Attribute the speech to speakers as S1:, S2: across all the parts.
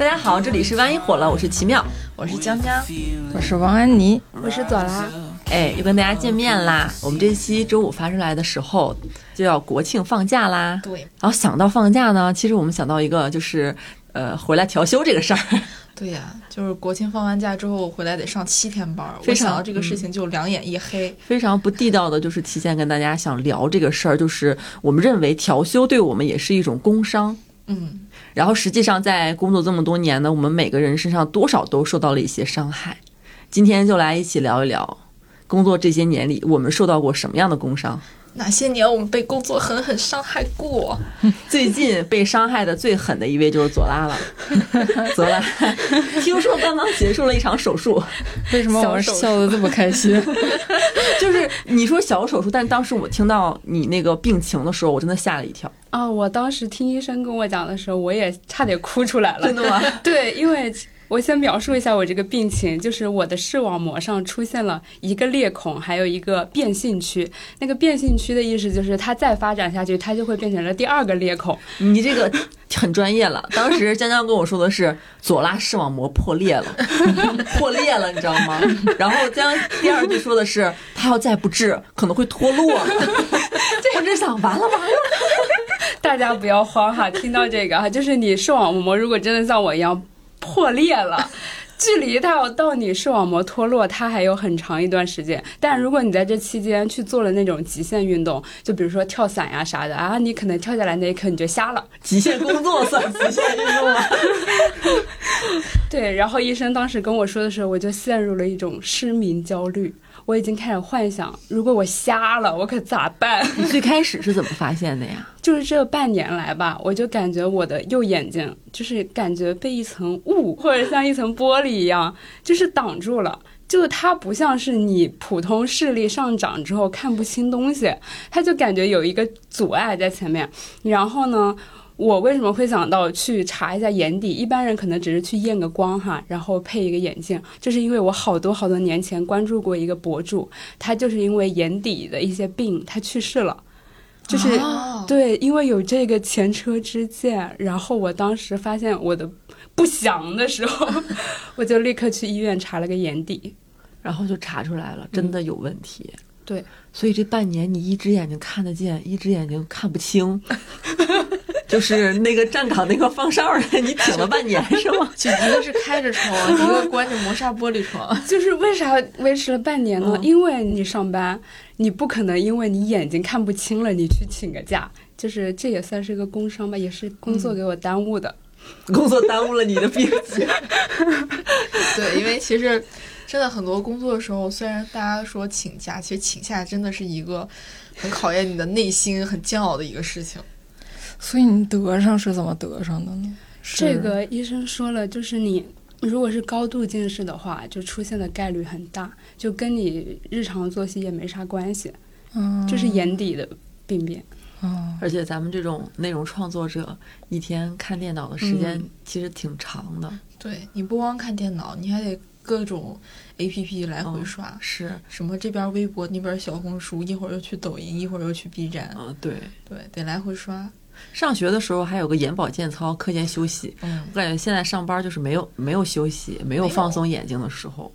S1: 大家好，这里是万一火了，我是奇妙，
S2: 我是江江，
S3: 我是王安妮，
S4: 我是左拉。
S1: 哎，又跟大家见面啦！我们这期周五发出来的时候，就要国庆放假啦。
S2: 对，
S1: 然后想到放假呢，其实我们想到一个，就是呃，回来调休这个事儿。
S2: 对呀，就是国庆放完假之后回来得上七天班，
S1: 非常
S2: 想到这个事情就两眼一黑。
S1: 非常不地道的，就是提前跟大家想聊这个事儿，就是我们认为调休对我们也是一种工伤。
S2: 嗯，
S1: 然后实际上在工作这么多年呢，我们每个人身上多少都受到了一些伤害。今天就来一起聊一聊，工作这些年里我们受到过什么样的工伤？
S2: 哪些年我们被工作狠狠伤害过？
S1: 最近被伤害的最狠的一位就是左拉了。左拉，听说刚刚结束了一场手术，
S3: 为什么我笑得这么开心？
S1: 就是你说小手术，但当时我听到你那个病情的时候，我真的吓了一跳
S4: 啊！我当时听医生跟我讲的时候，我也差点哭出来了。
S1: 真的吗？
S4: 对，因为。我先描述一下我这个病情，就是我的视网膜上出现了一个裂孔，还有一个变性区。那个变性区的意思就是它再发展下去，它就会变成了第二个裂孔。
S1: 你这个很专业了。当时江江跟我说的是左拉视网膜破裂了，破裂了，你知道吗？然后江第二句说的是他要再不治可能会脱落。我只想完了完了。
S4: 大家不要慌哈，听到这个哈，就是你视网膜如果真的像我一样。破裂了，距离它要到你视网膜脱落，它还有很长一段时间。但如果你在这期间去做了那种极限运动，就比如说跳伞呀啥的啊，你可能跳下来那一刻你就瞎了。
S1: 极限工作算极限运动吗？
S4: 对，然后医生当时跟我说的时候，我就陷入了一种失明焦虑。我已经开始幻想，如果我瞎了，我可咋办？
S1: 你最开始是怎么发现的呀？
S4: 就是这半年来吧，我就感觉我的右眼睛就是感觉被一层雾或者像一层玻璃一样，就是挡住了。就它不像是你普通视力上涨之后看不清东西，它就感觉有一个阻碍在前面。然后呢？我为什么会想到去查一下眼底？一般人可能只是去验个光哈，然后配一个眼镜。就是因为我好多好多年前关注过一个博主，他就是因为眼底的一些病，他去世了。就是对，因为有这个前车之鉴，然后我当时发现我的不祥的时候，我就立刻去医院查了个眼底，
S1: 然后就查出来了，真的有问题。
S4: 对，
S1: 所以这半年你一只眼睛看得见，一只眼睛看不清。就是那个站岗那个放哨的，你挺了半年是吗？
S2: 就一个是开着窗，一个关着磨砂玻璃窗。
S4: 就是为啥维持了半年呢？因为你上班，你不可能因为你眼睛看不清了，你去请个假。就是这也算是个工伤吧，也是工作给我耽误的。
S1: 工作耽误了你的病情。
S2: 对，因为其实真的很多工作的时候，虽然大家说请假，其实请假真的是一个很考验你的内心、很煎熬的一个事情。
S3: 所以你得上是怎么得上的呢？
S4: 这个医生说了，就是你如果是高度近视的话，就出现的概率很大，就跟你日常作息也没啥关系，嗯，就是眼底的病变。
S1: 哦，而且咱们这种内容创作者，一天看电脑的时间其实挺长的。
S2: 对，你不光看电脑，你还得各种 A P P 来回刷，
S1: 是
S2: 什么这边微博那边小红书，一会儿又去抖音，一会儿又去 B 站。
S1: 嗯，对
S2: 对，得来回刷。
S1: 上学的时候还有个眼保健操，课间休息。嗯，我感觉现在上班就是没有没有休息，没有放松眼睛的时候。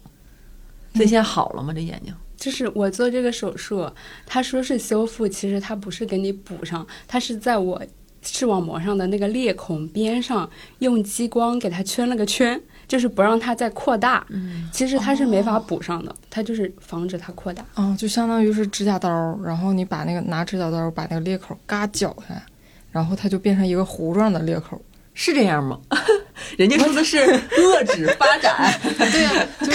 S1: 这现在好了吗？这眼睛？
S4: 就是我做这个手术，他说是修复，其实他不是给你补上，他是在我视网膜上的那个裂孔边上用激光给它圈了个圈，就是不让它再扩大。嗯，其实它是没法补上的，它就是防止它扩大。
S3: 嗯，就相当于是指甲刀，然后你把那个拿指甲刀把那个裂口嘎绞下来。然后它就变成一个弧状的裂口，
S1: 是这样吗？人家说的是遏制发展，
S2: 对呀，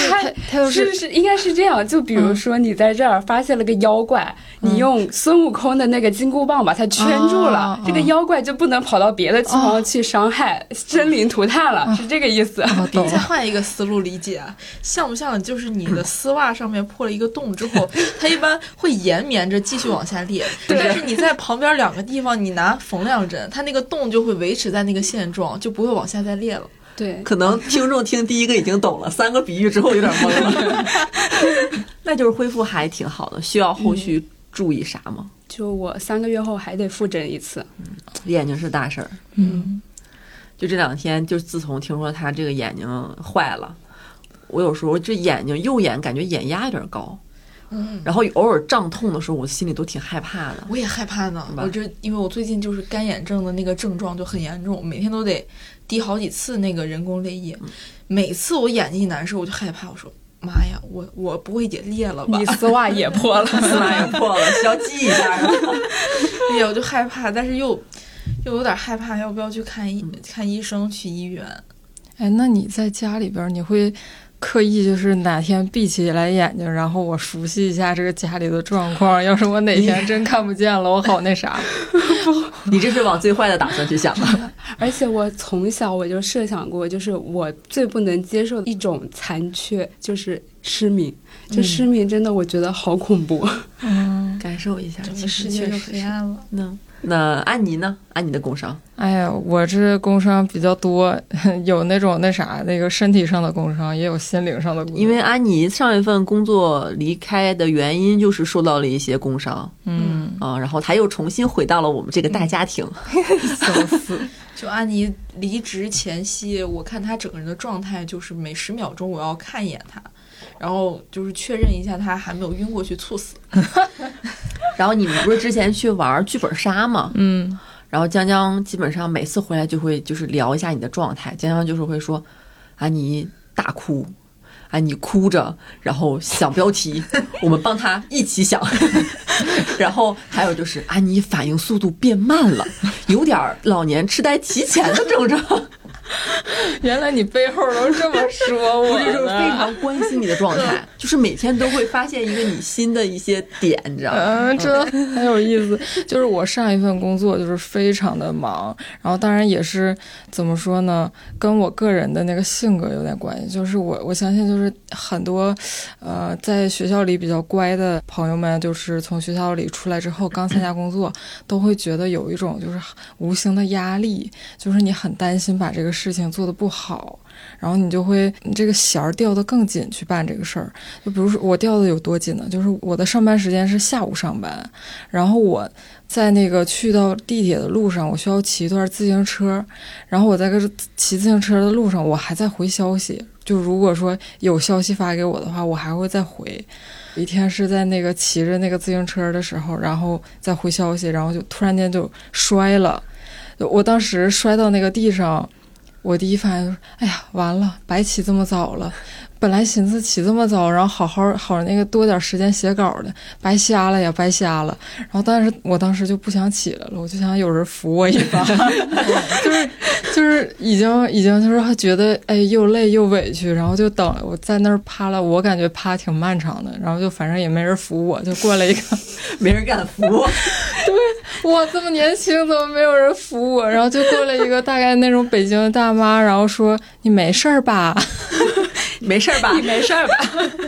S4: 它它是是应该是这样。就比如说你在这儿发现了个妖怪，你用孙悟空的那个金箍棒把它圈住了，这个妖怪就不能跑到别的地方去伤害生灵涂炭了，是这个意思。
S2: 你再换一个思路理解，像不像就是你的丝袜上面破了一个洞之后，它一般会延绵着继续往下裂，但是你在旁边两个地方你拿缝两针，它那个洞就会维持在那个现状，就不会往下再裂了。
S4: 对，
S1: 可能听众听第一个已经懂了，三个比喻之后有点懵了。那就是恢复还挺好的，需要后续注意啥吗？
S4: 就我三个月后还得复诊一次。
S1: 嗯，眼睛是大事儿。
S4: 嗯，
S1: 就这两天，就自从听说他这个眼睛坏了，我有时候这眼睛右眼感觉眼压有点高，
S2: 嗯，
S1: 然后偶尔胀痛的时候，我心里都挺害怕的。
S2: 我也害怕呢。我这因为我最近就是干眼症的那个症状就很严重，每天都得滴好几次那个人工泪液。每次我眼睛一难受，我就害怕，我说妈呀，我我不会也裂了吧
S4: 你？丝袜也破了，
S1: 丝袜也破了，需要记一下。
S2: 哎呀，我就害怕，但是又又有点害怕，要不要去看医看医生去医院？
S3: 哎，那你在家里边儿，你会刻意就是哪天闭起来眼睛，然后我熟悉一下这个家里的状况，要是我哪天真看不见了，我好那啥。
S1: 你这是往最坏的打算去想了。
S4: 而且我从小我就设想过，就是我最不能接受的一种残缺就是失明。就失明真的，我觉得好恐怖。
S3: 嗯，
S1: 感受一下，
S2: 整个世界就黑暗了。
S1: 那那安妮呢？安妮的工伤，
S3: 哎呀，我这工伤比较多，有那种那啥那个身体上的工伤，也有心灵上的工伤。
S1: 因为安妮上一份工作离开的原因就是受到了一些工伤
S3: 嗯，
S1: 啊，然后她又重新回到了我们这个大家庭。
S3: 笑死。
S2: 就安妮离职前夕，我看她整个人的状态就是每十秒钟我要看一眼她，然后就是确认一下他还没有晕过去猝死。
S1: 然后你们不是之前去玩剧本杀吗？
S3: 嗯，
S1: 然后江江基本上每次回来就会就是聊一下你的状态，江江就是会说，啊你大哭，啊你哭着，然后想标题，我们帮他一起想，然后还有就是啊你反应速度变慢了，有点老年痴呆提前的症状，
S3: 原来你背后都这么说我
S1: 就是非常关心你的状态，就是每天都会发现一个你新的一些点，你知道吗？
S3: 嗯，这很有意思。就是我上一份工作就是非常的忙，然后当然也是怎么说呢，跟我个人的那个性格有点关系。就是我我相信，就是很多呃在学校里比较乖的朋友们，就是从学校里出来之后刚参加工作，都会觉得有一种就是无形的压力，就是你很担心把这个事情做做的不好。然后你就会你这个弦儿掉得更紧去办这个事儿，就比如说我掉的有多紧呢？就是我的上班时间是下午上班，然后我在那个去到地铁的路上，我需要骑一段自行车，然后我在个骑自行车的路上，我还在回消息。就如果说有消息发给我的话，我还会再回。一天是在那个骑着那个自行车的时候，然后再回消息，然后就突然间就摔了。我当时摔到那个地上，我第一反应就是，哎呀，完了，白起这么早了。本来寻思起这么早，然后好好好那个多点时间写稿的，白瞎了呀，白瞎了。然后但是我当时就不想起来了，我就想有人扶我一把，就是就是已经已经就是觉得哎又累又委屈，然后就等我在那儿趴了，我感觉趴挺漫长的，然后就反正也没人扶我，就过来一个。
S1: 没人敢扶我，
S3: 我这么年轻，怎么没有人扶我？然后就过来一个大概那种北京的大妈，然后说：“你没事儿吧
S1: 没事儿吧？
S4: 你 没事儿吧？？”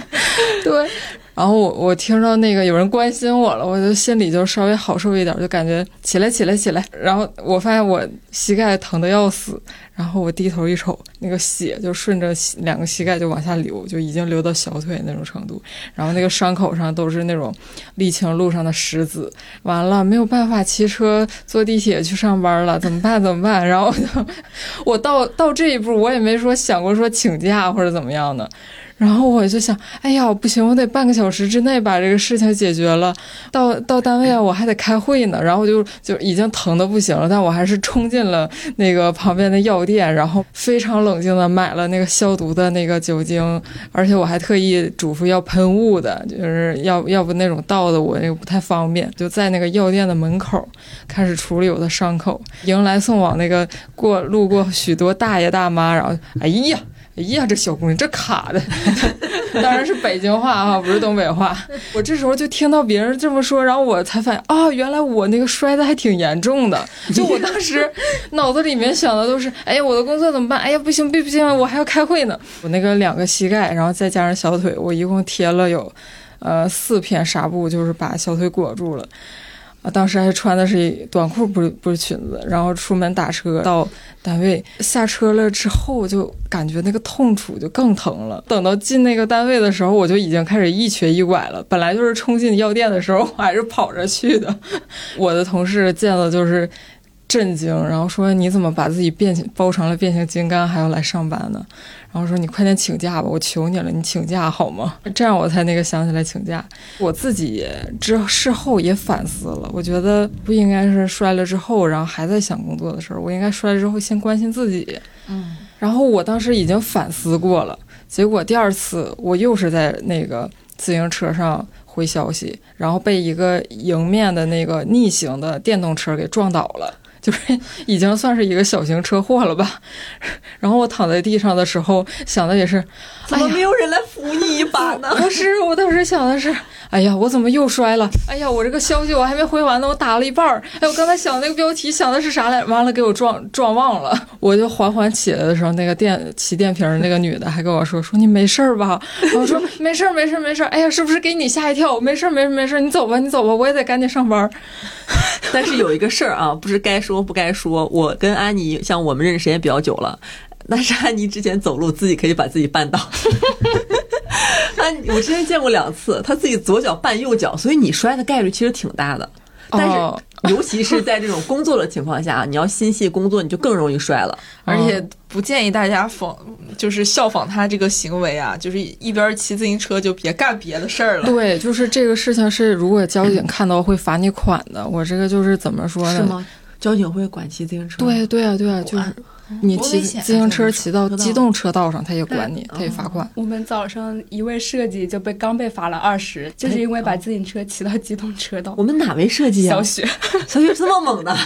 S3: 对。然后我我听到那个有人关心我了，我就心里就稍微好受一点，就感觉起来起来起来。然后我发现我膝盖疼的要死，然后我低头一瞅，那个血就顺着两个膝盖就往下流，就已经流到小腿那种程度。然后那个伤口上都是那种沥青路上的石子。完了，没有办法骑车坐地铁去上班了，怎么办？怎么办？然后我就我到到这一步，我也没说想过说请假或者怎么样的。然后我就想，哎呀，不行，我得半个小时之内把这个事情解决了。到到单位啊，我还得开会呢。然后就就已经疼的不行了，但我还是冲进了那个旁边的药店，然后非常冷静的买了那个消毒的那个酒精，而且我还特意嘱咐要喷雾的，就是要要不那种倒的我那个不太方便，就在那个药店的门口开始处理我的伤口，迎来送往那个过路过许多大爷大妈，然后哎呀。哎呀，这小姑娘这卡的，当然是北京话哈，不是东北话。我这时候就听到别人这么说，然后我才发现啊，原来我那个摔的还挺严重的。就我当时脑子里面想的都是，哎呀，我的工作怎么办？哎呀，不行，不不行，我还要开会呢。我那个两个膝盖，然后再加上小腿，我一共贴了有，呃，四片纱布，就是把小腿裹住了。啊，当时还穿的是短裤，不是不是裙子，然后出门打车到单位，下车了之后就感觉那个痛楚就更疼了。等到进那个单位的时候，我就已经开始一瘸一拐了。本来就是冲进药店的时候，我还是跑着去的。我的同事见了就是。震惊，然后说你怎么把自己变形包成了变形金刚还要来上班呢？然后说你快点请假吧，我求你了，你请假好吗？这样我才那个想起来请假。我自己之事后也反思了，我觉得不应该是摔了之后，然后还在想工作的事儿，我应该摔了之后先关心自己。
S2: 嗯，
S3: 然后我当时已经反思过了，结果第二次我又是在那个自行车上回消息，然后被一个迎面的那个逆行的电动车给撞倒了。就是已经算是一个小型车祸了吧，然后我躺在地上的时候想的也是，
S1: 怎么没有人来扶你一把呢？
S3: 不是，我当时想的是，哎呀，我怎么又摔了？哎呀，我这个消息我还没回完呢，我打了一半儿。哎，我刚才想那个标题想的是啥来？完了给我撞撞忘了。我就缓缓起来的时候，那个电骑电瓶那个女的还跟我说说你没事儿吧？我说没事儿，没事儿，没事儿。哎呀，是不是给你吓一跳？没事儿，没事儿，没事儿，你走吧，你走吧，我也得赶紧上班。
S1: 但是有一个事儿啊，不是该说不该说。我跟安妮，像我们认识时间比较久了，但是安妮之前走路自己可以把自己绊倒。安，我之前见过两次，她自己左脚绊右脚，所以你摔的概率其实挺大的。但是，尤其是在这种工作的情况下，你要心系工作，你就更容易摔了。
S2: 而且不建议大家仿，就是效仿他这个行为啊，就是一边骑自行车就别干别的事儿了。
S3: 对，就是这个事情是，如果交警看到会罚你款的。我这个就是怎么说呢？
S1: 是吗？交警会管骑自行车？
S3: 对对啊，对啊，就是。你骑自行车骑到机动车道上，他也管你，他也罚款。
S4: 我们早上一位设计就被刚被罚了二十，就是因为把自行车骑到机动车道。
S1: 我们哪位设计
S4: 啊？小雪，
S1: 小雪这么猛的，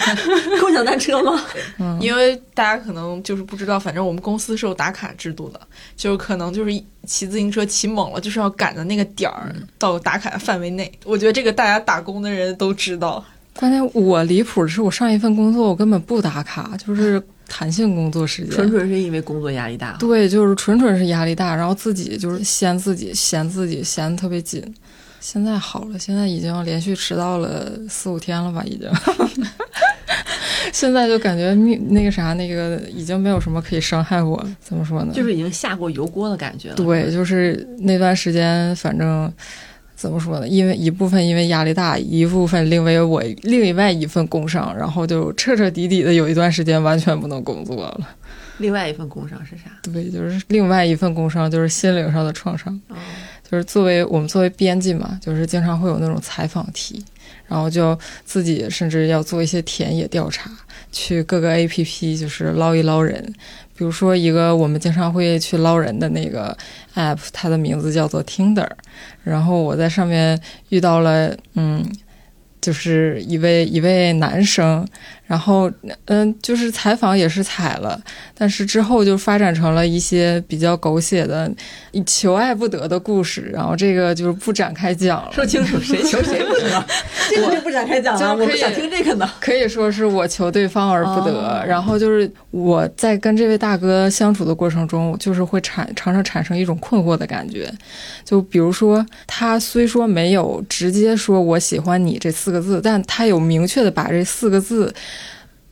S1: 共享单车吗？
S2: 嗯，因为大家可能就是不知道，反正我们公司是有打卡制度的，就是可能就是骑自行车骑猛了，就是要赶在那个点儿到打卡范围内。我觉得这个大家打工的人都知道。
S3: 关键我离谱的是，我上一份工作我根本不打卡，就是。弹性工作时间，
S1: 纯纯是因为工作压力大。
S3: 对，就是纯纯是压力大，然后自己就是嫌自己嫌自己嫌的特别紧。现在好了，现在已经连续迟到了四五天了吧，已经。现在就感觉命那个啥，那个已经没有什么可以伤害我。怎么说呢？
S1: 就是已经下过油锅的感觉了。
S3: 对，就是那段时间，反正。怎么说呢？因为一部分因为压力大，一部分另为我另外一份工伤，然后就彻彻底底的有一段时间完全不能工作了。
S1: 另外一份工伤是啥？
S3: 对，就是另外一份工伤，就是心灵上的创伤。就是作为我们作为编辑嘛，就是经常会有那种采访题，然后就自己甚至要做一些田野调查，去各个 A P P 就是捞一捞人。比如说一个我们经常会去捞人的那个 app，它的名字叫做 Tinder，然后我在上面遇到了，嗯，就是一位一位男生。然后，嗯，就是采访也是采了，但是之后就发展成了一些比较狗血的求爱不得的故事。然后这个就是不展开讲了。
S1: 说清楚，谁求谁不得？这个就不展开讲了。我们想听这个呢。
S3: 可以说是我求对方而不得。然后就是我在跟这位大哥相处的过程中，就是会产常常产生一种困惑的感觉。就比如说，他虽说没有直接说我喜欢你这四个字，但他有明确的把这四个字。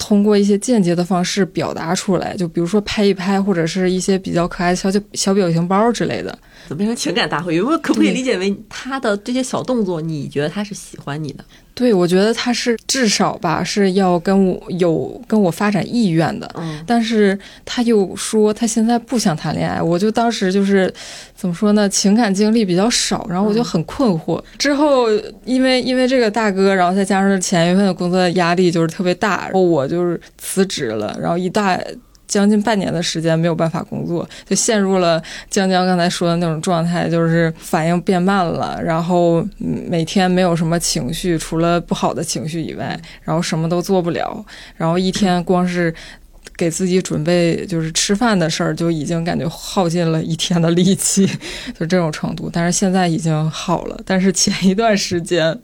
S3: 通过一些间接的方式表达出来，就比如说拍一拍，或者是一些比较可爱的小小表情包之类的。
S1: 怎么变成情感大会？有没有可不可以理解为他的这些小动作，你觉得他是喜欢你的？
S3: 对，我觉得他是至少吧，是要跟我有跟我发展意愿的。
S1: 嗯，
S3: 但是他又说他现在不想谈恋爱，我就当时就是怎么说呢？情感经历比较少，然后我就很困惑。之后因为因为这个大哥，然后再加上前一份的工作压力就是特别大，然后我就是辞职了，然后一大。将近半年的时间没有办法工作，就陷入了江江刚才说的那种状态，就是反应变慢了，然后每天没有什么情绪，除了不好的情绪以外，然后什么都做不了，然后一天光是。给自己准备就是吃饭的事儿，就已经感觉耗尽了一天的力气，就这种程度。但是现在已经好了。但是前一段时间，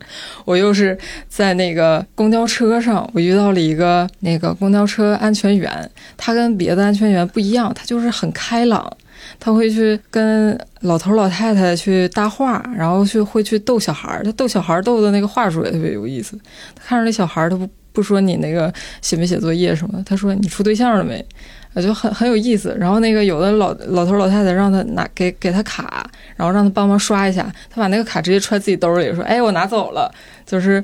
S3: 我又是在那个公交车上，我遇到了一个那个公交车安全员，他跟别的安全员不一样，他就是很开朗，他会去跟老头老太太去搭话，然后去会去逗小孩儿，他逗小孩儿逗的那个话术也特别有意思。他看着那小孩儿，他不。不说你那个写没写作业什么的，他说你处对象了没？呃就很很有意思。然后那个有的老老头老太太让他拿给给他卡，然后让他帮忙刷一下，他把那个卡直接揣自己兜里，说：“哎，我拿走了。”就是，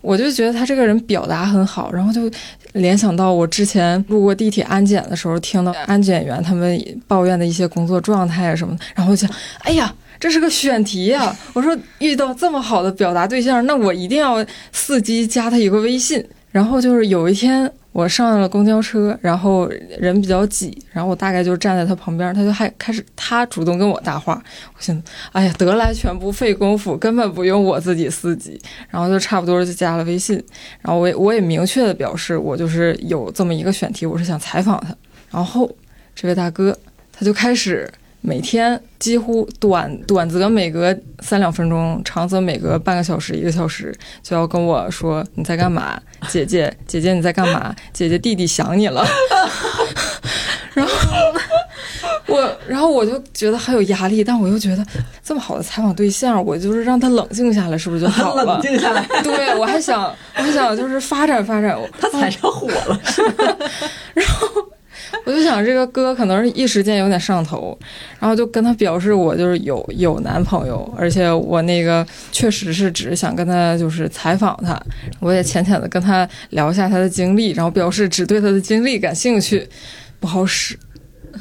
S3: 我就觉得他这个人表达很好，然后就联想到我之前路过地铁安检的时候，听到安检员他们抱怨的一些工作状态啊什么的，然后我就想，哎呀。这是个选题呀、我说遇到这么好的表达对象，那我一定要伺机加他一个微信。然后就是有一天我上了公交车，然后人比较挤，然后我大概就站在他旁边，他就还开始他主动跟我搭话。我寻思，哎呀，得来全不费工夫，根本不用我自己司机。然后就差不多就加了微信，然后我也我也明确的表示，我就是有这么一个选题，我是想采访他。然后这位大哥他就开始。每天几乎短短则每隔三两分钟，长则每隔半个小时、一个小时，就要跟我说你在干嘛，姐姐 姐姐你在干嘛，姐姐弟弟想你了。然后我，然后我就觉得很有压力，但我又觉得这么好的采访对象，我就是让他冷静下来，是不是就好了？
S1: 冷静下来，
S3: 对我还想，我还想就是发展发展。
S1: 他踩上火了，
S3: 然后 我就想，这个哥可能是一时间有点上头，然后就跟他表示我就是有有男朋友，而且我那个确实是只是想跟他就是采访他，我也浅浅的跟他聊一下他的经历，然后表示只对他的经历感兴趣，不好使。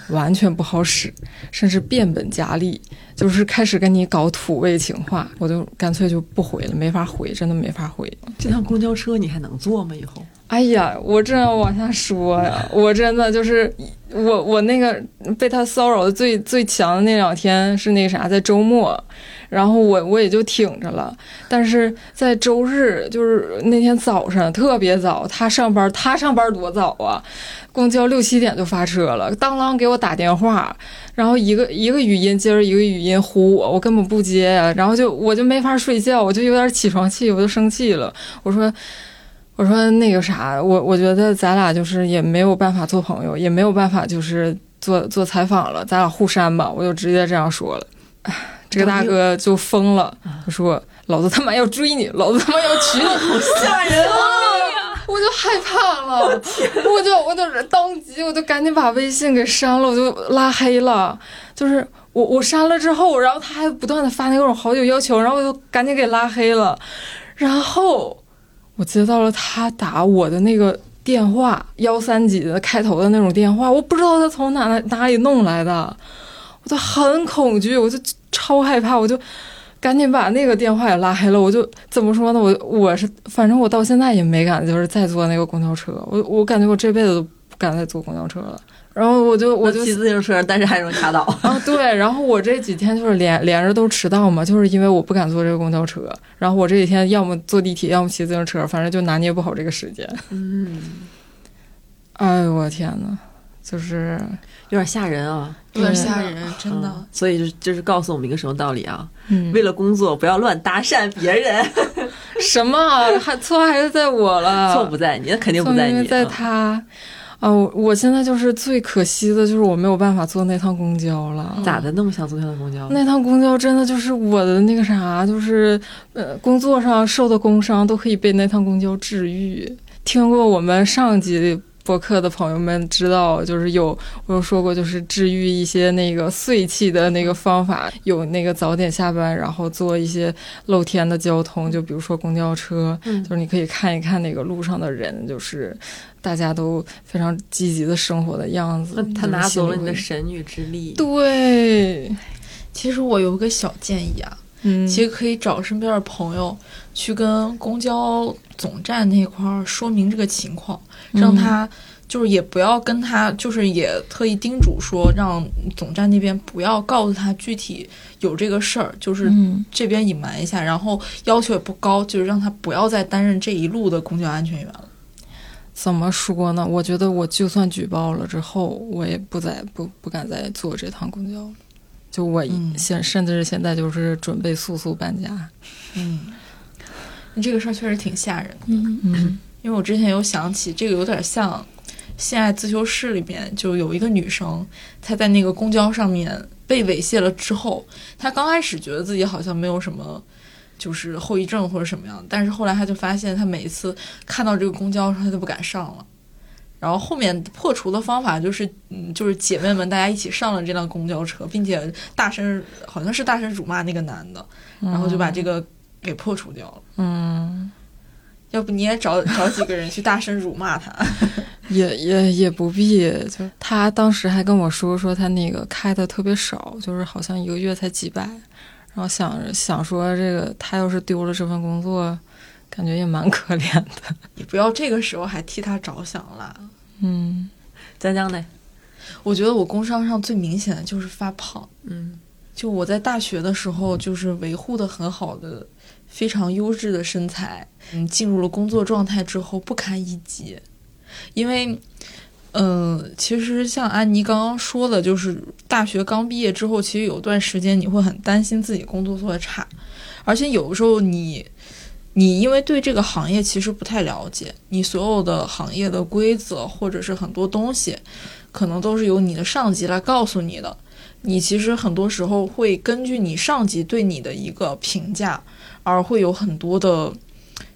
S3: 完全不好使，甚至变本加厉，就是开始跟你搞土味情话，我就干脆就不回了，没法回，真的没法回。
S1: 这趟公交车你还能坐吗？以后？
S3: 哎呀，我正要往下说呀，我真的就是我我那个被他骚扰的最最强的那两天是那啥，在周末，然后我我也就挺着了，但是在周日就是那天早上特别早，他上班他上班多早啊，公交六七点就发车了，当啷给我打电话，然后一个一个语音接着一个语音呼我，我根本不接呀、然后就我就没法睡觉，我就有点起床气，我就生气了，我说。我说那个啥，我我觉得咱俩就是也没有办法做朋友，也没有办法就是做做采访了，咱俩互删吧，我就直接这样说了。唉这个大哥就疯了，他说：“老子他妈要追你，老子他妈要娶你！”好吓人啊！我就害怕了，我就我就当即我就赶紧把微信给删了，我就拉黑了。就是我我删了之后，然后他还不断的发那种好友要求，然后我就赶紧给拉黑了。然后我接到了他打我的那个电话，幺三几的开头的那种电话，我不知道他从哪哪里弄来的，我就很恐惧，我就超害怕，我就赶紧把那个电话也拉黑了。我就怎么说呢？我我是反正我到现在也没敢就是再坐那个公交车，我我感觉我这辈子都不敢再坐公交车了。然后我就我就
S1: 骑自行车，但是还容易卡倒。
S3: 啊，对，然后我这几天就是连 连着都迟到嘛，就是因为我不敢坐这个公交车。然后我这几天要么坐地铁，要么骑自行车，反正就拿捏不好这个时间。
S1: 嗯，
S3: 哎呦我天呐，就是
S1: 有点吓人啊，
S2: 有点吓人，真的
S1: 嗯。所以就就是告诉我们一个什么道理啊？
S3: 嗯，
S1: 为了工作，不要乱搭讪别人。
S3: 什么啊还错还是在我了？
S1: 错不在你，那肯定不在你，
S3: 错因为在
S1: 嗯
S3: 他。啊，我我现在就是最可惜的就是我没有办法坐那趟公交了。
S1: 咋的那么想坐那趟公交？
S3: 那趟公交真的就是我的那个啥，就是呃，工作上受的工伤都可以被那趟公交治愈。听过我们上集播客的朋友们知道，就是有我有说过，就是治愈一些那个碎气的那个方法，有那个早点下班，然后坐一些露天的交通，就比如说公交车，
S1: 嗯
S3: 就是你可以看一看那个路上的人，就是大家都非常积极的生活的样子。
S1: 那他拿走了你的神女之力。
S3: 对，
S2: 其实我有个小建议啊，
S3: 嗯，
S2: 其实可以找身边的朋友去跟公交总站那块儿说明这个情况，让他就是也不要跟他，就是也特意叮嘱说，让总站那边不要告诉他具体有这个事儿，就是
S3: 嗯
S2: 这边隐瞒一下，然后要求也不高，就是让他不要再担任这一路的公交安全员了。
S3: 怎么说呢？我觉得我就算举报了之后，我也不再不不敢再坐这趟公交了。就我
S2: 嗯
S3: 现、甚至是现在就是准备速速搬家。
S2: 嗯，这个事儿确实挺吓人的。
S3: 嗯
S2: 因为我之前有想起这个有点像《性爱自修室》里面就有一个女生，她在那个公交上面被猥亵了之后，她刚开始觉得自己好像没有什么。就是后遗症或者什么样，但是后来她就发现，她每一次看到这个公交她都不敢上了。然后后面破除的方法就是，嗯，就是姐妹们大家一起上了这辆公交车，并且大声，好像是大声辱骂那个男的，然后就把这个给破除掉了。
S3: 嗯，
S2: 要不你也找找几个人去大声辱骂他？
S3: 也也也不必，就他当时还跟我说说他那个开的特别少，就是好像一个月才几百，然后想想说这个他要是丢了这份工作，感觉也蛮可怜的。
S2: 你不要这个时候还替他着想啦。
S3: 嗯
S1: 江江呢？
S2: 我觉得我工伤上最明显的就是发胖。
S1: 嗯
S2: 就我在大学的时候，就是维护的很好的、非常优质的身材，嗯，进入了工作状态之后不堪一击，因为，嗯、其实像安妮刚刚说的，就是大学刚毕业之后，其实有段时间你会很担心自己工作做的差，而且有的时候你。你因为对这个行业其实不太了解，你所有的行业的规则或者是很多东西，可能都是由你的上级来告诉你的。你其实很多时候会根据你上级对你的一个评价，而会有很多的，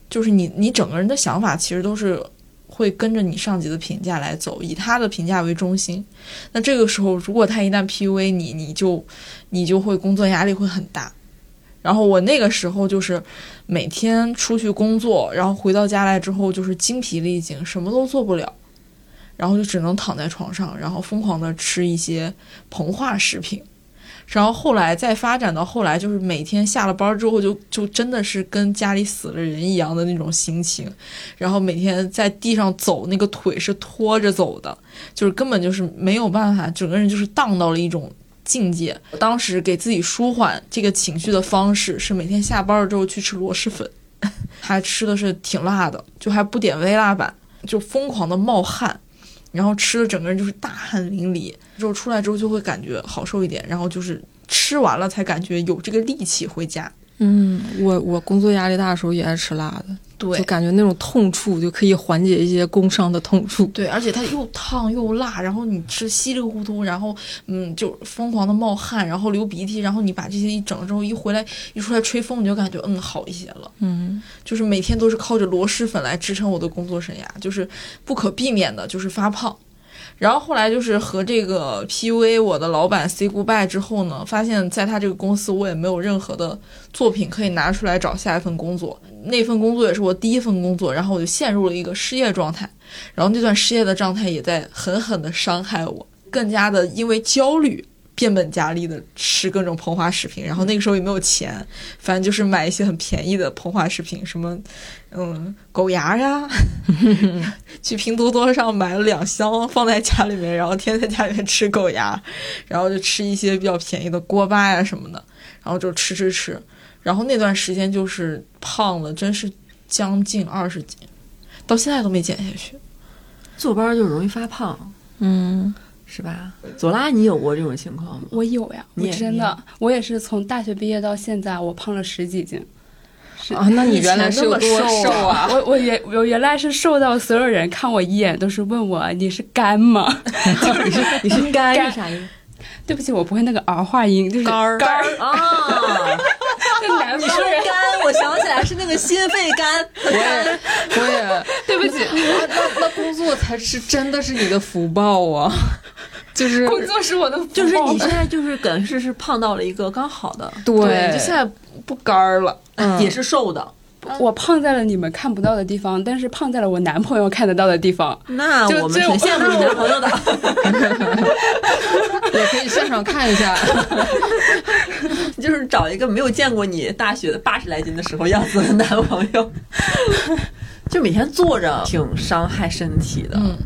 S2: 就是你你整个人的想法其实都是会跟着你上级的评价来走，以他的评价为中心。那这个时候，如果他一旦 PUA 你，你就你就会工作压力会很大。然后我那个时候就是每天出去工作，然后回到家来之后就是精疲力尽，什么都做不了。然后就只能躺在床上，然后疯狂的吃一些膨化食品，然后后来再发展到后来，就是每天下了班之后就就真的是跟家里死了人一样的那种心情，然后每天在地上走，那个腿是拖着走的，就是根本就是没有办法，整个人就是荡到了一种境界。当时给自己舒缓这个情绪的方式是每天下班了之后去吃螺蛳粉，还吃的是挺辣的，就还不点微辣版，就疯狂的冒汗。然后吃的整个人就是大汗淋漓，之后出来之后就会感觉好受一点，然后就是吃完了才感觉有这个力气回家。
S3: 嗯，我我工作压力大的时候也爱吃辣的，
S2: 对
S3: 就感觉那种痛处就可以缓解一些工伤的痛处。
S2: 对，而且它又烫又辣，然后你吃稀里糊涂，然后嗯就疯狂的冒汗，然后流鼻涕，然后你把这些一整之后一回来一出来吹风，你就感觉嗯好一些了。
S3: 嗯
S2: 就是每天都是靠着螺蛳粉来支撑我的工作生涯，就是不可避免的，就是发胖。然后后来就是和这个 PUA 我的老板 say goodbye 之后呢，发现在他这个公司我也没有任何的作品可以拿出来找下一份工作，那份工作也是我第一份工作，然后我就陷入了一个失业状态，然后那段失业的状态也在狠狠的伤害我，更加的因为焦虑。变本加厉的吃各种膨化食品，然后那个时候也没有钱，反正就是买一些很便宜的膨化食品，什么，嗯，狗牙呀，去拼多多上买了两箱放在家里面，然后天天在家里面吃狗牙，然后就吃一些比较便宜的锅巴呀什么的，然后就吃吃吃，然后那段时间就是胖了，真是将近二十斤，到现在都没减下去。
S1: 坐班就容易发胖，
S3: 嗯，
S1: 是吧？左拉，你有过这种情况吗？
S4: 我有呀，
S1: 你
S4: 真的，我也是从大学毕业到现在，我胖了十几斤。是
S3: 啊，那你原来是有多
S2: 瘦
S3: 瘦啊？
S4: 我我原我原来是瘦到所有人看我一眼都是问我你是干吗？
S1: 你是你是干啥意思？
S4: 对不起，我不会那个儿化音，就是
S3: 肝儿
S4: 肝儿。
S1: 啊，你说
S4: 方人，
S1: 肝，我想是那个心肺肝。
S3: 我也我也，
S4: 对不起，
S3: 那那那工作才是真的是你的福报啊！就是
S4: 工作是我的福报，
S1: 就是你现在就是等于是是胖到了一个刚好的，
S3: 对，
S2: 就现在不干儿了。
S3: 嗯
S1: 也是瘦的。
S4: 我胖在了你们看不到的地方，但是胖在了我男朋友看得到的地方。
S1: 那我们挺羡慕你男朋友的。
S3: 也可以现场看一下。
S1: 就是找一个没有见过你大学的八十来斤的时候样子的男朋友，就每天坐着挺伤害身体的。
S2: 嗯，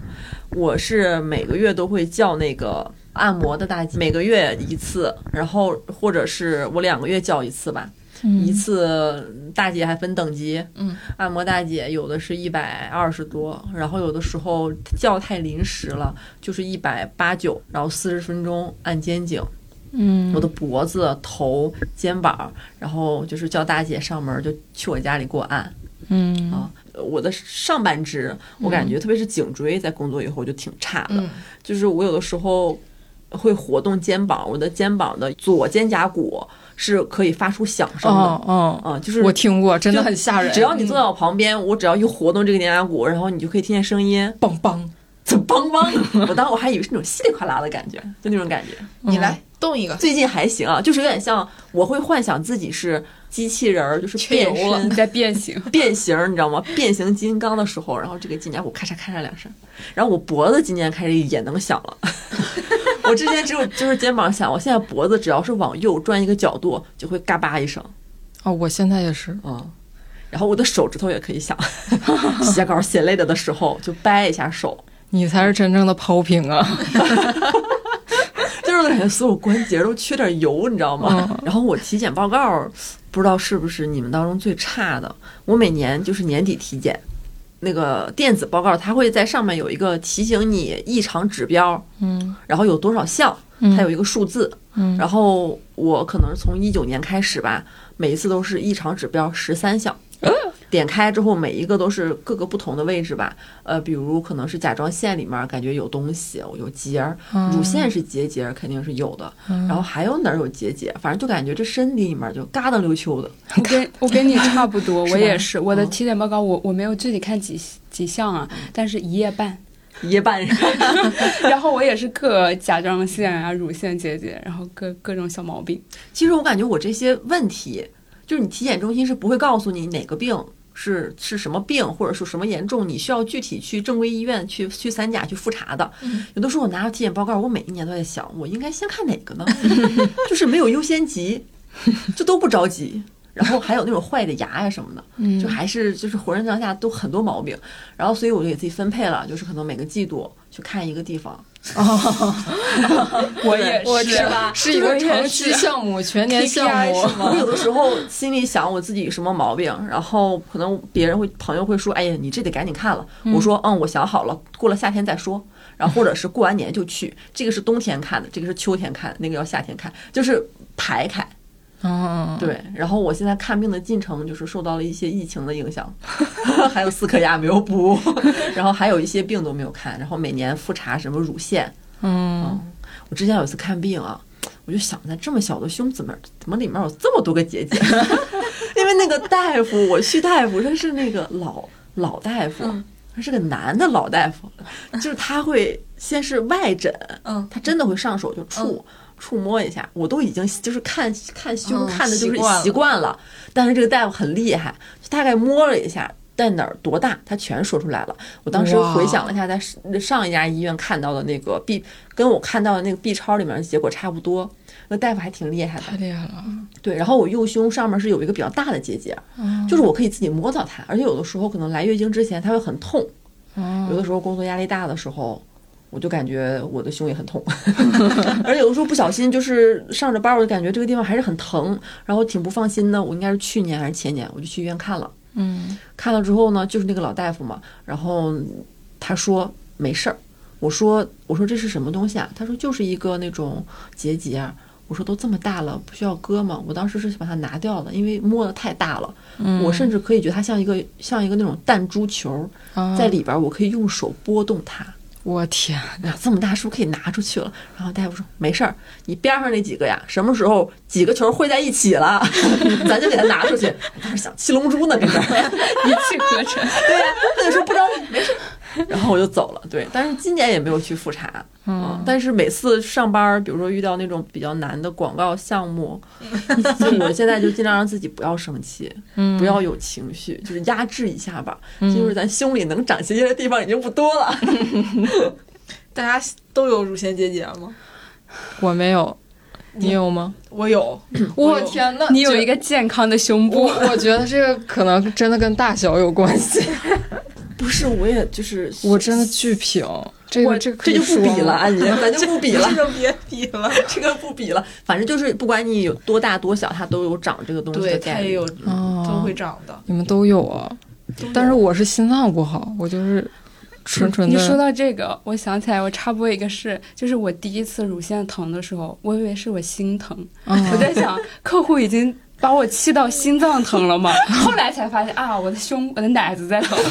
S1: 我是每个月都会叫那个按摩的大姐，每个月一次，然后或者是我两个月叫一次吧。一次大姐还分等级，
S2: 嗯，
S1: 按摩大姐有的是一百二十多，然后有的时候叫太临时了，就是一百八九，然后四十分钟按肩颈，
S3: 嗯。
S1: 我的脖子、头、肩膀，然后就是叫大姐上门就去我家里给我按。
S3: 嗯
S1: 啊。我的上半肢，我感觉特别是颈椎，在工作以后就挺差的，
S2: 嗯。
S1: 就是我有的时候会活动肩膀，我的肩膀的左肩胛骨是可以发出响声的。
S3: 嗯嗯，
S1: 啊，就是
S3: 我听过，真的很吓人。
S1: 只要你坐在我旁边，我只要一活动这个肩胛骨，然后你就可以听见声音，
S3: 梆梆，
S1: 怎么梆梆？我当时我还以为是那种稀里哗啦的感觉，就那种感觉。
S2: 你来动一个，
S1: 最近还行啊，就是有点像我会幻想自己是机器人儿，就是变
S2: 了
S1: 身
S4: 你 在变形，
S1: 变形，你知道吗？变形金刚的时候，然后这个肩胛骨咔嚓咔嚓两声，然后我脖子今年开始也能响了。我之前只有就是肩膀响，我现在脖子只要是往右转一个角度，就会嘎巴一声，
S3: 哦，我现在也是，
S1: 嗯。然后我的手指头也可以响，写稿写累了的时候就掰一下手，
S3: 你才是真正的抛平啊！
S1: 就感觉所有关节都缺点油，你知道吗？然后我体检报告不知道是不是你们当中最差的。我每年就是年底体检，那个电子报告它会在上面有一个提醒你异常指标，
S3: 嗯
S1: 然后有多少项，
S3: 嗯
S1: 它有一个数字。
S3: 嗯
S1: 然后我可能从一九年开始吧，每一次都是异常指标十三项。点开之后，每一个都是各个不同的位置吧，呃，比如可能是甲状腺里面感觉有东西，有结儿，乳腺是结节，肯定是有的，然后还有哪儿有结节，反正就感觉这身体里面就嘎噔溜秋的。
S4: 我跟我跟你差不多，我也是。我的
S1: 嗯
S4: 体检报告我我没有具体看几几项啊，但是一夜半。
S1: 一夜半
S4: 然后我也是各甲状腺啊、乳腺结节，然后各各种小毛病。
S1: 其实我感觉我这些问题，就是你体检中心是不会告诉你哪个病是是什么病，或者说什么严重，你需要具体去正规医院去去三甲去复查的。有的时候我拿着体检报告，我每一年都在想，我应该先看哪个呢？就是没有优先级，就都不着急。然后还有那种坏的牙呀什么的，就还是就是浑身上下都很多毛病。然后所以我就给自己分配了，就是可能每个季度去看一个地方。
S4: 我也
S3: 我
S4: 是
S3: 吧？是一个长期项目、全年 项目。
S1: 我有的时候心里想我自己什么毛病，然后可能别人会朋友会说：“哎呀，你这得赶紧看了。”我说：“嗯，我想好了，过了夏天再说。”然后或者是过完年就去。这个是冬天看的，这个是秋天看的，那个要夏天看，就是排开。
S3: 嗯，
S1: 对，然后我现在看病的进程就是受到了一些疫情的影响，还有四颗牙没有补，然后还有一些病都没有看，然后每年复查什么乳腺。
S3: 嗯，
S1: 我之前有一次看病啊，我就想，在这么小的胸怎么，怎么里面有这么多个结节？因为那个大夫，我去大夫，他是那个老老大夫，他是个男的老大夫，就是他会先是外诊，
S2: 嗯
S1: 他真的会上手就触。触摸一下，我都已经就是看看胸
S2: 嗯
S1: 看的就是
S2: 习惯了
S1: 习惯了，但是这个大夫很厉害，就大概摸了一下在哪儿多大，他全说出来了。我当时回想了一下，在上一家医院看到的那个 B，跟我看到的那个 B 超里面的结果差不多，那大夫还挺厉害的。
S3: 太厉害了。
S1: 对，然后我右胸上面是有一个比较大的结节，就是我可以自己摸到它，而且有的时候可能来月经之前它会很痛，有的时候工作压力大的时候。我就感觉我的胸也很痛，而且有的时候不小心就是上着班，我就感觉这个地方还是很疼，然后挺不放心的。我应该是去年还是前年，我就去医院看了。
S3: 嗯，
S1: 看了之后呢，就是那个老大夫嘛，然后他说没事儿。我说我说这是什么东西啊？他说就是一个那种结节。啊我说都这么大了，不需要割吗？我当时是把它拿掉了，因为摸的太大了。我甚至可以觉得它像一个像一个那种弹珠球，在里边，我可以用手拨动它。
S3: 我天，
S1: 那，这么大是不是可以拿出去了？然后大夫说没事儿，你边上那几个呀，什么时候几个球汇在一起了，咱就给它拿出去。当时想七龙珠呢，跟这儿
S4: 一气呵成。
S1: 对呀、他就说不着急，没事。然后我就走了。对，但是今年也没有去复查。嗯，但是每次上班，比如说遇到那种比较难的广告项目，就我现在就尽量让自己不要生气，不要有情绪，就是压制一下吧。就是咱胸里能长结节的地方已经不多了。
S2: 大家都有乳腺结节吗？
S3: 我没有，你有吗？
S2: 我有，
S3: 我天呐，
S4: 你有一个健康的胸部
S3: 我，我觉得这个可能真的跟大小有关系。
S1: 不是，我也就是
S3: 我真的巨平，这个这个
S1: 这就不比了，
S3: 说吗
S1: 安妮，咱就不比了
S2: 这。就 别比了。
S1: 这个不比了，反正就是不管你有多大多小，它都有长这个东西的
S2: 对，
S1: 概率。
S2: 它也有
S3: 哦
S2: 都会长的。
S3: 你们都有啊，但是我是心脏不好，我就是纯纯的。
S4: 你说到这个，我想起来，我插播一个事，就是我第一次乳腺疼的时候，我以为是我心疼，
S3: 嗯
S4: 我在想客户已经把我气到心脏疼了吗？后来才发现啊，我的胸，我的奶子在疼。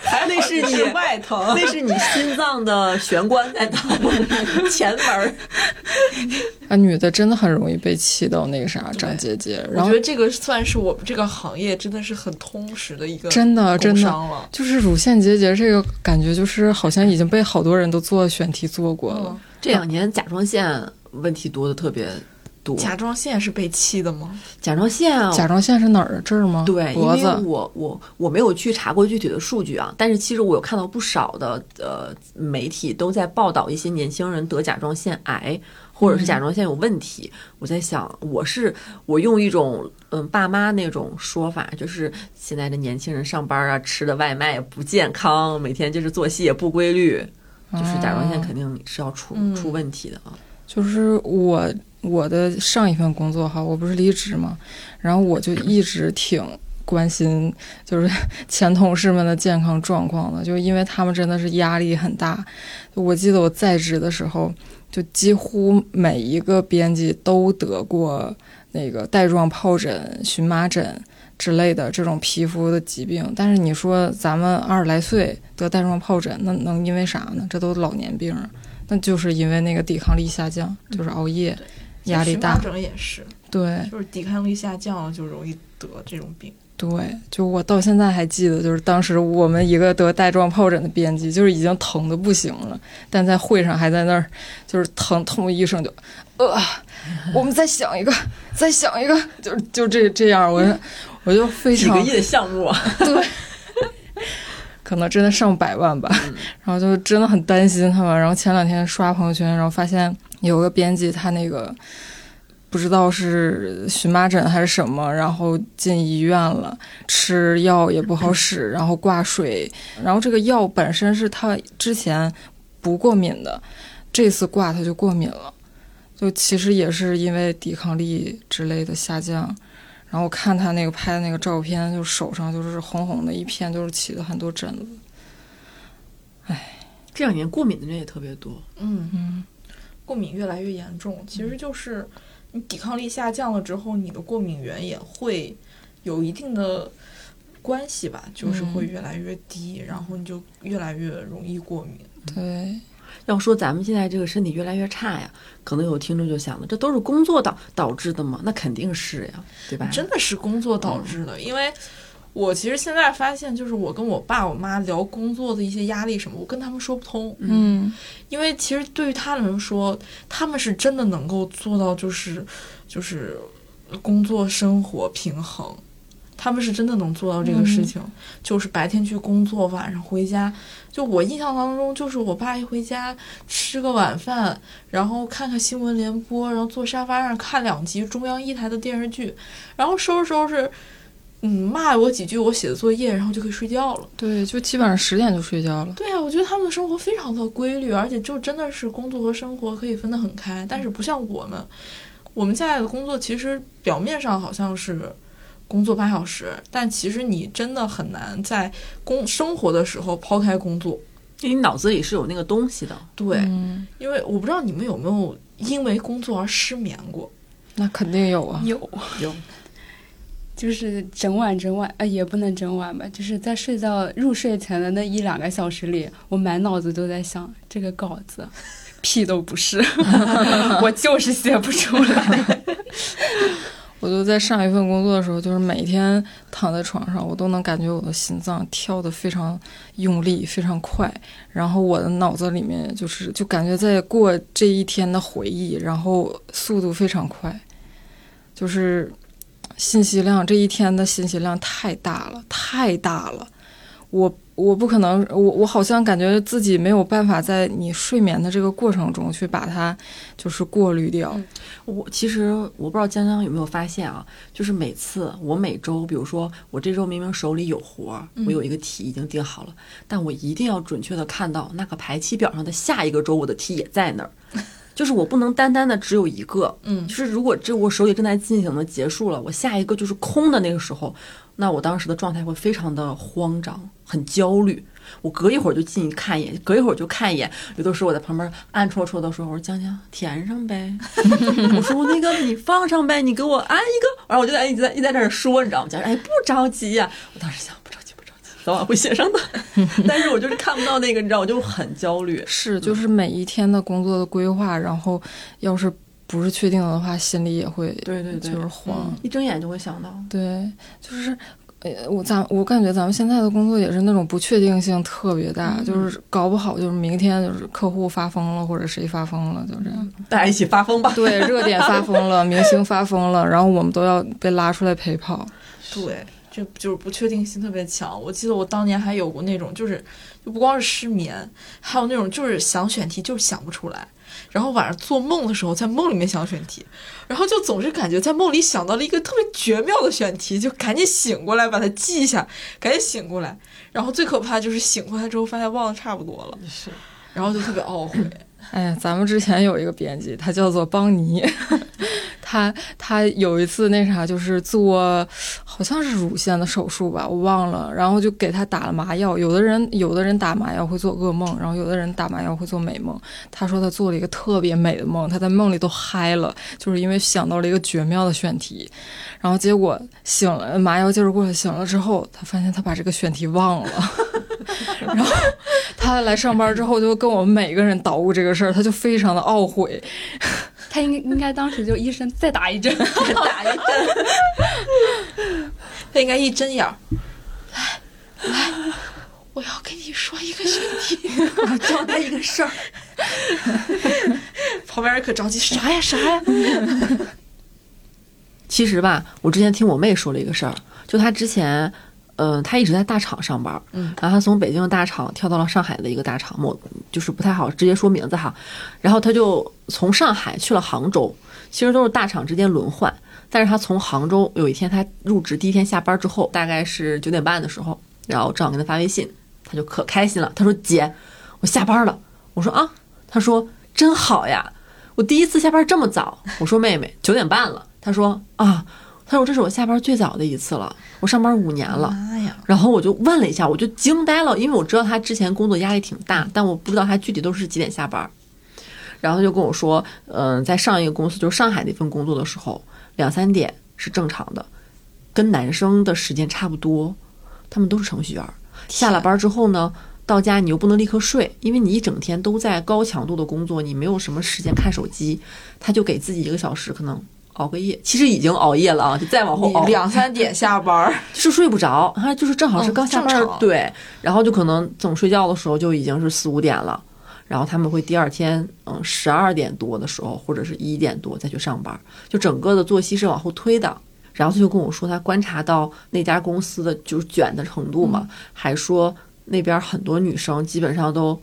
S2: 还
S1: 那是你
S2: 是外疼。
S1: 那是你心脏的玄关在疼，前门儿。
S3: 啊，女的真的很容易被气到那个啥长结节，然后
S2: 我觉得这个算是我们这个行业真的是很通识的一个
S3: 真的真的。就是乳腺结节这个感觉，就是好像已经被好多人都做选题做过了。
S2: 嗯
S1: 这两年甲状腺问题多的特别多。
S2: 甲状腺是被气的吗？
S1: 甲状腺啊，
S3: 甲状腺是哪儿？这儿吗？
S1: 对，因为
S3: 脖子。
S1: 我我我没有去查过具体的数据啊，但是其实我有看到不少的呃媒体都在报道一些年轻人得甲状腺癌，或者是甲状腺有问题。我在想，我是我用一种嗯爸妈那种说法，就是现在的年轻人上班啊，吃的外卖不健康，每天就是作息也不规律，就是甲状腺肯定是要出、
S2: 嗯
S1: 出问题的啊。
S3: 就是我我的上一份工作哈，我不是离职嘛，然后我就一直挺关心就是 前同事们的健康状况的，就因为他们真的是压力很大。我记得我在职的时候，就几乎每一个编辑都得过那个带状疱疹、荨麻疹。之类的这种皮肤的疾病，但是你说咱们二十来岁得带状疱疹，那能因为啥呢？这都老年病，那就是因为那个抵抗力下降，就是熬夜、压力大
S2: 荨麻。疹也是，
S3: 对
S2: 就是抵抗力下降了就容易得这种病。
S3: 对，就我到现在还记得，就是当时我们一个得带状疱疹的编辑，就是已经疼的不行了，但在会上还在那儿，就是疼痛医生就，呃，我们再想一个，再想一个，就就这这样，我 我就非常
S1: 几个亿的项目啊，
S3: 对，可能真的上百万吧。
S1: 嗯
S3: 然后就真的很担心他们。然后前两天刷朋友圈，然后发现有个编辑他那个不知道是荨麻疹还是什么，然后进医院了，吃药也不好使，然后挂水。然后这个药本身是他之前不过敏的，这次挂他就过敏了。就其实也是因为抵抗力之类的下降，然后我看他那个拍的那个照片，就手上就是红红的一片，就是起了很多疹子。
S1: 这两年过敏的人也特别多。
S2: 嗯，
S3: 嗯，
S2: 过敏越来越严重，其实就是你抵抗力下降了之后，你的过敏源也会有一定的关系吧，就是会越来越低，然后你就越来越容易过敏。
S3: 对，
S1: 要说咱们现在这个身体越来越差呀，可能有听众就想了，这都是工作导导致的吗？那肯定是呀，对吧？
S2: 真的是工作导致的，因为我其实现在发现，就是我跟我爸我妈聊工作的一些压力什么，我跟他们说不通，
S3: 嗯
S2: 因为其实对于他们来说，他们是真的能够做到，就是就是工作生活平衡。他们是真的能做到这个事情，就是白天去工作，晚上回家。就我印象当中，就是我爸一回家吃个晚饭，然后看看新闻联播，然后坐沙发上看两集中央一台的电视剧，然后收拾收拾，嗯，骂我几句，我写的作业，然后就可以睡觉了。
S3: 对，就基本上十点就睡觉了。
S2: 对啊，我觉得他们的生活非常的规律，而且就真的是工作和生活可以分得很开。但是不像我们，我们现在的工作其实表面上好像是工作八小时，但其实你真的很难在工生活的时候抛开工作。
S1: 因为你脑子里是有那个东西的。
S2: 对，
S3: 嗯，
S2: 因为我不知道你们有没有因为工作而失眠过。
S3: 那肯定有啊。
S4: 有
S1: 有，
S4: 就是整晚整晚，呃，也不能整晚吧，就是在睡觉入睡前的那一两个小时里，我满脑子都在想这个稿子，屁都不是，我就是写不出来。
S3: 我就在上一份工作的时候，就是每天躺在床上，我都能感觉我的心脏跳得非常用力，非常快。然后我的脑子里面就是就感觉在过这一天的回忆，然后速度非常快，就是信息量这一天的信息量太大了，太大了。我我不可能，我我好像感觉自己没有办法在你睡眠的这个过程中去把它就是过滤掉。
S4: 嗯。
S1: 我其实我不知道江江有没有发现啊，就是每次我每周，比如说我这周明明手里有活儿，我有一个题已经定好了，但我一定要准确的看到那个排期表上的下一个周我的题也在那儿，就是我不能单单的只有一个，
S2: 嗯
S1: 就是如果这我手里正在进行的结束了，我下一个就是空的那个时候，那我当时的状态会非常的慌张，很焦虑。我隔一会儿就进去看一眼，隔一会儿就看一眼。有的时候我在旁边暗戳戳的说：“我说江江填上呗。”我说我那个你放上呗，你给我安一个。然后我就在一直在一直在那儿说，你知道吗？江江哎不着急呀、我当时想不着急不着急，早晚会写上的。但是我就是看不到那个，你知道，我就很焦虑。
S3: 是，就是每一天的工作的规划，然后要是不是确定的话，心里也会
S1: 对对对，
S3: 就是慌。
S1: 一睁眼就会想到。
S3: 对，就是。呃，我咱我感觉咱们现在的工作也是那种不确定性特别大，
S1: 嗯
S3: 就是搞不好就是明天就是客户发疯了，或者谁发疯了，就这样。
S1: 大家一起发疯吧。
S3: 对，热点发疯了，明星发疯了，然后我们都要被拉出来陪跑。
S2: 对，这就是不确定性特别强。我记得我当年还有过那种，就是就不光是失眠，还有那种就是想选题就是想不出来，然后晚上做梦的时候在梦里面想选题，然后就总是感觉在梦里想到了一个特别绝妙的选题，就赶紧醒过来把它记一下，赶紧醒过来。然后最可怕就是醒过来之后发现忘得差不多了，
S1: 是，
S2: 然后就特别懊悔。
S3: 哎呀，咱们之前有一个编辑，他叫做邦尼，他他有一次那啥，就是做好像是乳腺的手术吧，我忘了，然后就给他打了麻药。有的人有的人打麻药会做噩梦，然后有的人打麻药会做美梦。他说他做了一个特别美的梦，他在梦里都嗨了，就是因为想到了一个绝妙的选题。然后结果醒了，麻药劲儿过去，醒了之后，他发现他把这个选题忘了。然后他来上班之后，就跟我们每个人捣鼓这个事儿，他就非常的懊悔。
S4: 他应该应该当时就医生再打一针，
S1: 再打一针。
S2: 他应该一针眼儿，来来，我要跟你说一个选题。
S1: 我要交代一个事儿。
S2: 旁边人可着急，啥呀啥呀？
S1: 其实吧，我之前听我妹说了一个事儿，就她之前，嗯、他一直在大厂上班，
S2: 嗯，
S1: 然后他从北京的大厂跳到了上海的一个大厂，某就是不太好直接说名字哈，然后他就从上海去了杭州，其实都是大厂之间轮换，但是他从杭州有一天他入职第一天下班之后，大概是九点半的时候，然后正好给他发微信，他就可开心了，他说姐，我下班了，我说啊，他说真好呀。我第一次下班这么早，我说妹妹九点半了，他说啊，她说这是我下班最早的一次了，我上班五年了。
S2: 妈呀！
S1: 然后我就问了一下，我就惊呆了，因为我知道他之前工作压力挺大，但我不知道他具体都是几点下班。然后他就跟我说，嗯、在上一个公司就是上海那份工作的时候，两三点是正常的，跟男生的时间差不多，他们都是程序员。下了班之后呢，到家你又不能立刻睡，因为你一整天都在高强度的工作，你没有什么时间看手机，他就给自己一个小时，可能熬个夜，其实已经熬夜了啊，就再往后熬。
S2: 两三点下班儿，
S1: 就是睡不着，他就是正好是
S2: 嗯
S1: 刚下班，
S2: 正常
S1: 对，然后就可能总睡觉的时候就已经是四五点了，然后他们会第二天嗯十二点多的时候或者是一点多再去上班，就整个的作息是往后推的。然后他就跟我说，他观察到那家公司的就是卷的程度嘛，还说那边很多女生基本上都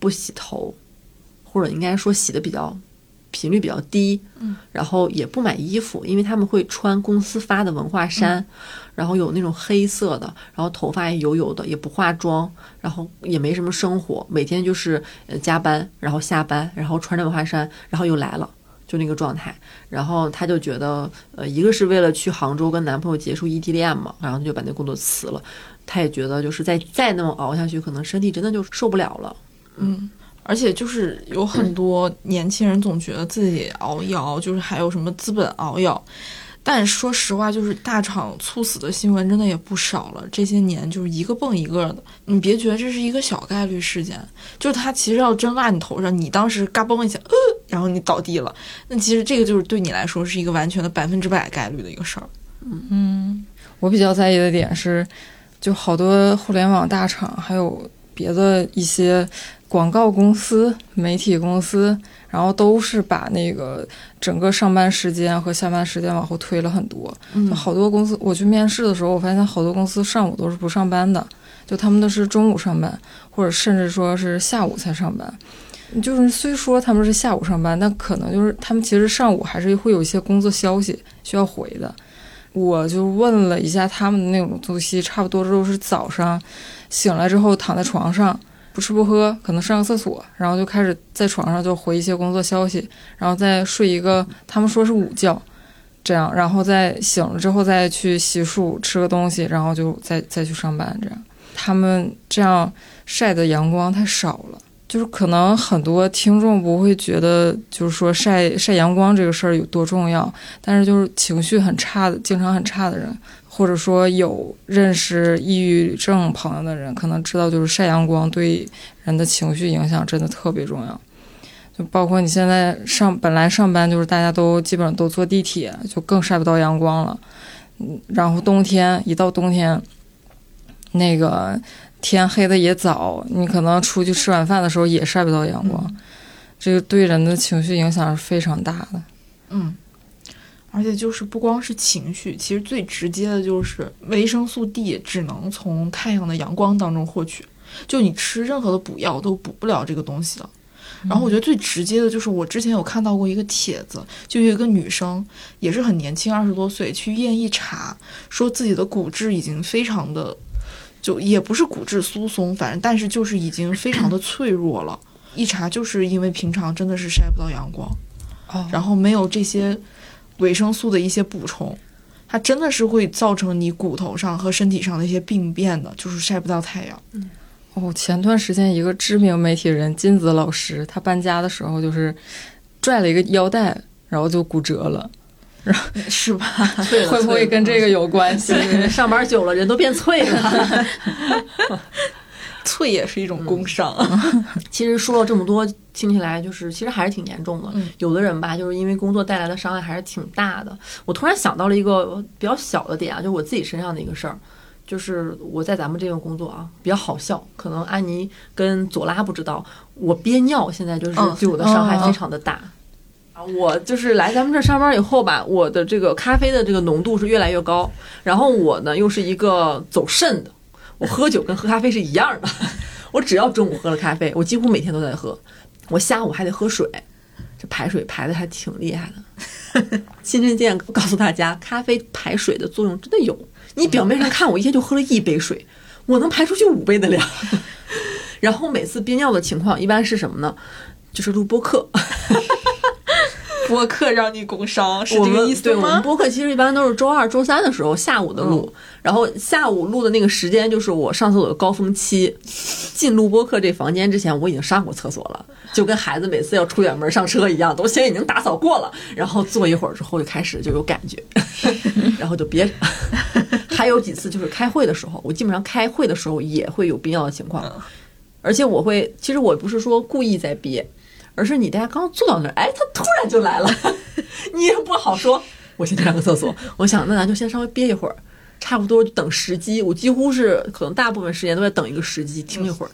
S1: 不洗头，或者应该说洗的比较频率比较低，
S2: 嗯，
S1: 然后也不买衣服，因为他们会穿公司发的文化衫，然后有那种黑色的，然后头发也油油的，也不化妆，然后也没什么生活，每天就是呃加班，然后下班，然后穿着文化衫，然后又来了。就那个状态，然后她就觉得，呃，一个是为了去杭州跟男朋友结束异地恋嘛，然后他就把那工作辞了。她也觉得，就是再再那么熬下去，可能身体真的就受不了了。
S2: 嗯，而且就是有很多年轻人总觉得自己熬一熬，就是还有什么资本熬一熬。但说实话，就是大厂猝死的新闻真的也不少了。这些年就是一个蹦一个的，你别觉得这是一个小概率事件，就是它其实要真落你头上，你当时嘎嘣一下，呃，然后你倒地了，那其实这个就是对你来说是一个完全的百分之百概率的一个事儿。
S3: 嗯，我比较在意的点是，就好多互联网大厂，还有别的一些广告公司、媒体公司，然后都是把那个整个上班时间和下班时间往后推了很多。
S1: 嗯
S3: 就好多公司，我去面试的时候，我发现好多公司上午都是不上班的，就他们都是中午上班，或者甚至说是下午才上班。就是虽说他们是下午上班，但可能就是他们其实上午还是会有一些工作消息需要回的。我就问了一下他们的那种作息，差不多都是早上醒来之后躺在床上不吃不喝，可能上个厕所，然后就开始在床上就回一些工作消息，然后再睡一个他们说是午觉，这样，然后再醒了之后再去洗漱吃个东西，然后就再再去上班，这样。他们这样晒的阳光太少了。就是可能很多听众不会觉得，就是说晒晒阳光这个事儿有多重要，但是就是情绪很差的，经常很差的人，或者说有认识抑郁症朋友的人，可能知道就是晒阳光对人的情绪影响真的特别重要。就包括你现在上本来上班就是大家都基本上都坐地铁，就更晒不到阳光了。嗯，然后冬天一到冬天，那个天黑的也早，你可能出去吃晚饭的时候也晒不到阳光，这个对人的情绪影响是非常大的。
S2: 嗯，而且就是不光是情绪，其实最直接的就是维生素 D 只能从太阳的阳光当中获取，就你吃任何的补药都补不了这个东西的。然后我觉得最直接的就是我之前有看到过一个帖子，就有一个女生也是很年轻，二十多岁去医院一查，说自己的骨质已经非常的，就也不是骨质疏松，反正但是就是已经非常的 脆弱了。一查就是因为平常真的是晒不到阳光，
S3: 哦
S2: 然后没有这些维生素的一些补充，它真的是会造成你骨头上和身体上的一些病变的，就是晒不到太阳。
S3: 哦，前段时间一个知名媒体人金子老师，他搬家的时候就是拽了一个腰带，然后就骨折了，
S2: 是吧？
S3: 会不会跟这个有关系？
S1: 上班久了人都变脆了？
S2: 脆也是一种工伤。
S1: 其实说了这么多，听起来就是其实还是挺严重的。
S2: 嗯
S1: 有的人吧，就是因为工作带来的伤害还是挺大的。我突然想到了一个比较小的点啊，就我自己身上的一个事儿，就是我在咱们这个工作啊比较好笑，可能安妮跟左拉不知道，我憋尿现在就是
S2: 嗯
S1: 对我的伤害非常的大。啊，我就是来咱们这儿上班以后吧，我的这个咖啡的这个浓度是越来越高，然后我呢又是一个走肾的，我喝酒跟喝咖啡是一样的，我只要中午喝了咖啡，我几乎每天都在喝，我下午还得喝水，这排水排的还挺厉害的。亲身经验告诉大家，咖啡排水的作用真的有。你表面上看我一天就喝了一杯水，我能排出去五杯的量。然后每次憋尿的情况一般是什么呢？就是录播课，
S2: 播客让你工伤是这个意思
S1: 对我们？播客其实一般都是周二、周三的时候下午的录，然后下午录的那个时间就是我上厕所的高峰期。进录播课这房间之前，我已经上过厕所了，就跟孩子每次要出远门上车一样，都先已经打扫过了，然后坐一会儿之后就开始就有感觉，然后就憋着。还有几次就是开会的时候，我基本上开会的时候也会有憋尿的情况，而且我会，其实我不是说故意在憋，而是你大家刚坐到那儿，哎，他突然就来了，你也不好说。我先去上个厕所，我想那咱就先稍微憋一会儿，差不多等时机。我几乎是可能大部分时间都在等一个时机，听一会儿。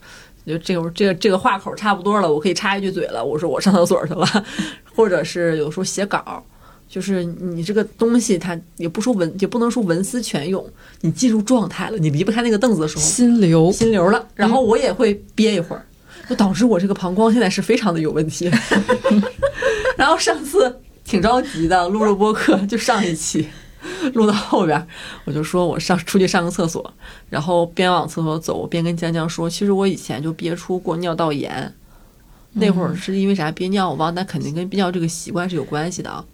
S1: 就这个这个这个话口差不多了，我可以插一句嘴了。我说我上厕所去了，或者是有时候写稿，就是你这个东西它也不说文，也不能说文思泉涌，你进入状态了，你离不开那个凳子的时候，
S3: 心流，
S1: 心流了，然后我也会憋一会儿，就导致我这个膀胱现在是非常的有问题。然后上次挺着急的，录了播客，就上一期录到后边儿，我就说我上出去上个厕所，然后边往厕所走，我边跟江江说，其实我以前就憋出过尿道炎，那会儿是因为啥憋尿我忘了，但肯定跟憋尿这个习惯是有关系的啊。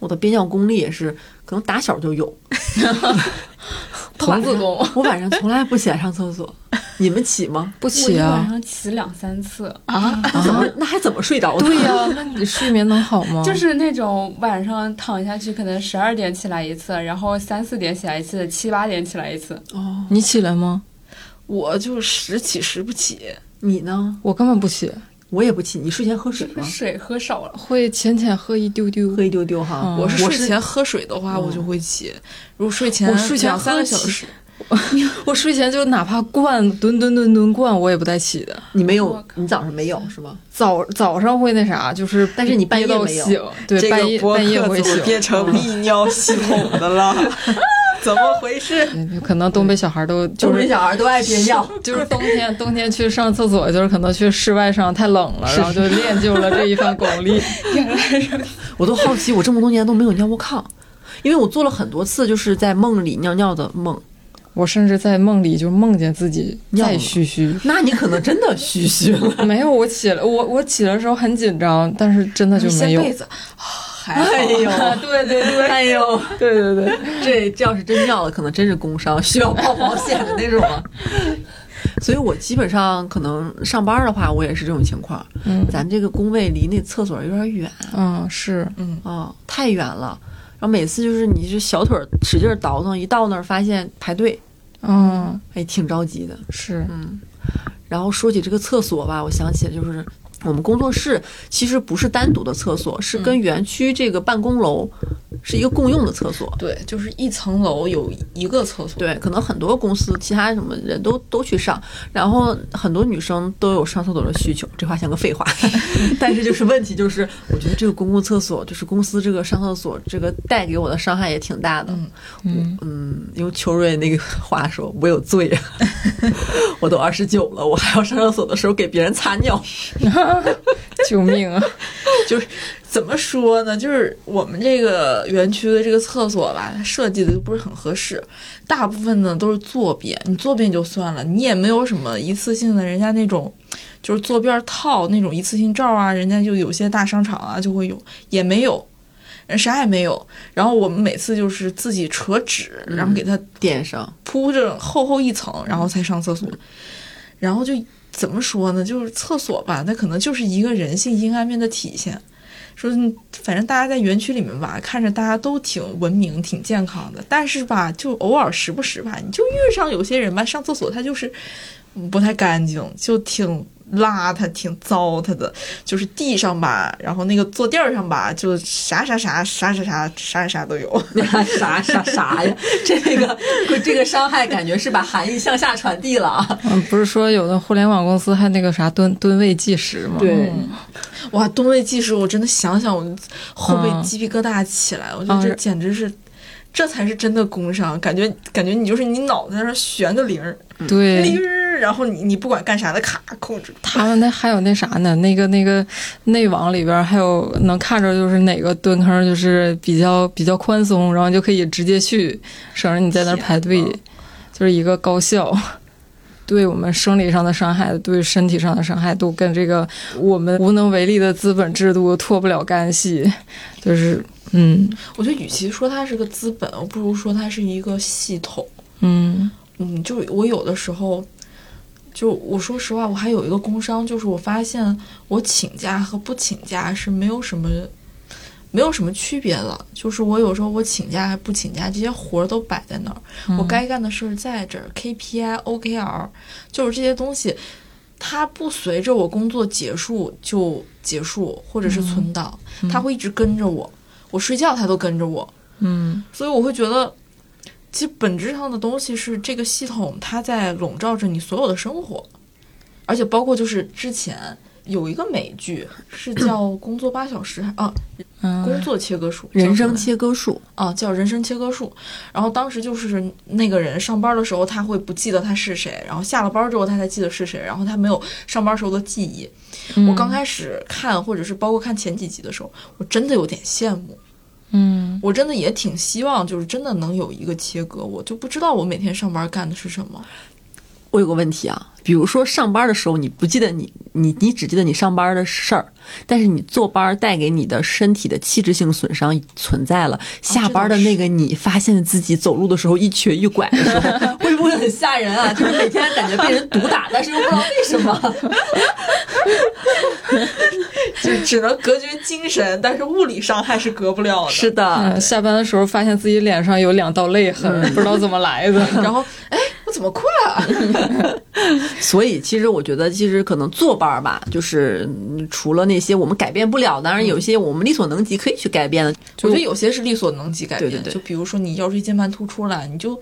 S1: 我的憋尿功力也是，可能打小就有。
S3: 童子功，
S1: 我晚上从来不起来上厕所，你们起吗？
S3: 不起啊晚？
S4: 上起两三次，
S3: 啊，
S1: 那怎么那还怎么睡着的？
S3: 对呀、那你睡眠能好吗？
S4: 就是那种晚上躺下去，可能十二点起来一次，然后三四点起来一次，七八点起来一次。
S1: 哦，
S3: 你起来吗？
S2: 我就时起时不起，
S1: 你呢？
S3: 我根本不起，
S1: 我也不起。你睡前喝水吗？
S4: 水喝少了，
S3: 会浅浅喝一丢丢
S1: 喝。一丢丢哈。
S3: 嗯
S2: 我是睡前喝水的话，
S1: 嗯
S2: 我就会起。如果睡前
S3: 我睡前
S2: 三个
S3: 喝起
S2: 小时，
S3: 我睡前就哪怕灌吨吨吨吨灌，我也不带起的。
S1: 你没有你早上没有是吗？
S3: 早早上会那啥，就是
S1: 但是你半夜没有
S3: 醒，对，半夜半夜会醒。
S2: 变成泌尿系统的了，怎么回事？
S3: 可能东北小孩都就
S1: 东北
S3: 是
S1: 小孩都爱憋尿。
S3: 就是冬天冬天去上厕所，就是可能去室外上太冷了，然后就练就了这一番功力。
S1: 我都好奇，我这么多年都没有尿过炕，因为我做了很多次就是在梦里尿尿的梦。
S3: 我甚至在梦里就梦见自己在
S1: 尿了
S3: 嘘嘘。
S1: 那你可能真的嘘嘘了。
S3: 没有，我起来，我我起来的时候很紧张，但是真的就没有。
S2: 掀被子，还好。
S1: 哎呦，
S3: 对对对。
S1: 哎呦，
S3: 对 对对，
S1: 这这要是真尿了，可能真是工伤，需要报保险的那种啊。所以我基本上可能上班的话，我也是这种情况。
S3: 嗯。
S1: 咱这个工位离那厕所有点远。
S3: 嗯是，
S2: 嗯，
S1: 啊、太远了。然后每次就是你这小腿儿使劲儿倒腾，一到那儿发现排队，
S3: 嗯，
S1: 哎，挺着急的。
S3: 是，
S1: 嗯，然后说起这个厕所吧，我想起来就是我们工作室其实不是单独的厕所，是跟园区这个办公楼是一个共用的厕所。
S2: 对，就是一层楼有一个厕所。
S1: 对，可能很多公司其他什么人都都去上，然后很多女生都有上厕所的需求。这话像个废话，但是就是问题就是，我觉得这个公共厕所就是公司这个上厕所这个带给我的伤害也挺大的。
S2: 嗯
S3: 嗯
S1: 嗯，用秋瑞那个 话说，我有罪啊！我都二十九了，我还要上厕所的时候给别人擦尿。
S3: 救命啊！
S2: 就是怎么说呢？就是我们这个园区的这个厕所吧，它设计的就不是很合适，大部分呢都是坐便。你坐便就算了，你也没有什么一次性的，人家那种就是坐便套那种一次性罩啊，人家就有些大商场啊就会有，也没有，人啥也没有。然后我们每次就是自己扯纸，然后给它
S1: 垫上，
S2: 铺着厚厚一层，然后才上厕所。然后就怎么说呢？就是厕所吧，那可能就是一个人性阴暗面的体现。说，反正大家在园区里面吧，看着大家都挺文明、挺健康的，但是吧，就偶尔时不时吧，你就遇上有些人吧，上厕所他就是不太干净，就挺邋遢、挺糟蹋的，就是地上吧，然后那个坐垫儿上吧，就啥啥啥啥啥啥啥啥都有。
S1: 啥啥啥呀？这个这个伤害感觉是把含义向下传递了啊！
S3: 嗯，不是说有的互联网公司还那个啥吨吨位计时吗？
S1: 对，
S2: 哇，吨位计时，我真的想想，我后背
S3: 嗯
S2: 鸡皮疙瘩起来，我觉得这
S3: 嗯
S2: 简直是。这才是真的工伤，感觉感觉你就是你脑袋上悬个铃儿，
S3: 对，
S2: 铃儿，然后你你不管干啥的卡控制。
S3: 他们那还有那啥呢？那个那个内网里边还有能看着就是哪个蹲坑就是比较比较宽松，然后就可以直接去，省着你在那儿排队，就是一个高效。对我们生理上的伤害，对身体上的伤害，都跟这个我们无能为力的资本制度脱不了干系。就是，嗯
S2: 我觉得与其说它是个资本，我不如说它是一个系统。
S3: 嗯
S2: 嗯，就我有的时候，就我说实话，我还有一个工伤，就是我发现我请假和不请假是没有什么。没有什么区别了，就是我有时候我请假还不请假，这些活儿都摆在那儿，我该干的事儿在这儿，KPI、OKR，就是这些东西，它不随着我工作结束就结束，或者是存档，它会一直跟着我，我睡觉它都跟着我，
S3: 嗯。
S2: 所以我会觉得，其实本质上的东西是这个系统它在笼罩着你所有的生活，而且包括就是之前有一个美剧是叫 《工作八小时》啊，
S3: 嗯，
S2: 工作切割术，
S1: 人生切割术，
S2: 啊，叫人生切割术。然后当时就是那个人上班的时候，他会不记得他是谁，然后下了班之后他才记得是谁，然后他没有上班时候的记忆。我刚开始看，或者是包括看前几集的时候，我真的有点羡慕。
S3: 嗯
S2: 我真的也挺希望，就是真的能有一个切割，我就不知道我每天上班干的是什么。
S1: 我有个问题啊，比如说上班的时候你不记得你你你只记得你上班的事儿，但是你坐班带给你的身体的器质性损伤存在了。下班的那个你发现自己走路的时候一瘸一拐的时候，会不会很吓人啊？就是每天感觉被人毒打，但是又不知道为什么。
S2: 就只能隔绝精神，但是物理伤害是隔不了的。
S1: 是的
S3: 嗯，，下班的时候发现自己脸上有两道泪痕，不知道怎么来的。
S2: 然后，哎，我怎么困了？
S1: 所以其实我觉得，其实可能坐班儿吧，就是嗯除了那些我们改变不了，当然有些我们力所能及可以去改变的。
S2: 我觉得有些是力所能及改变，
S1: 对对对
S2: 就比如说你腰椎间盘突出了，你就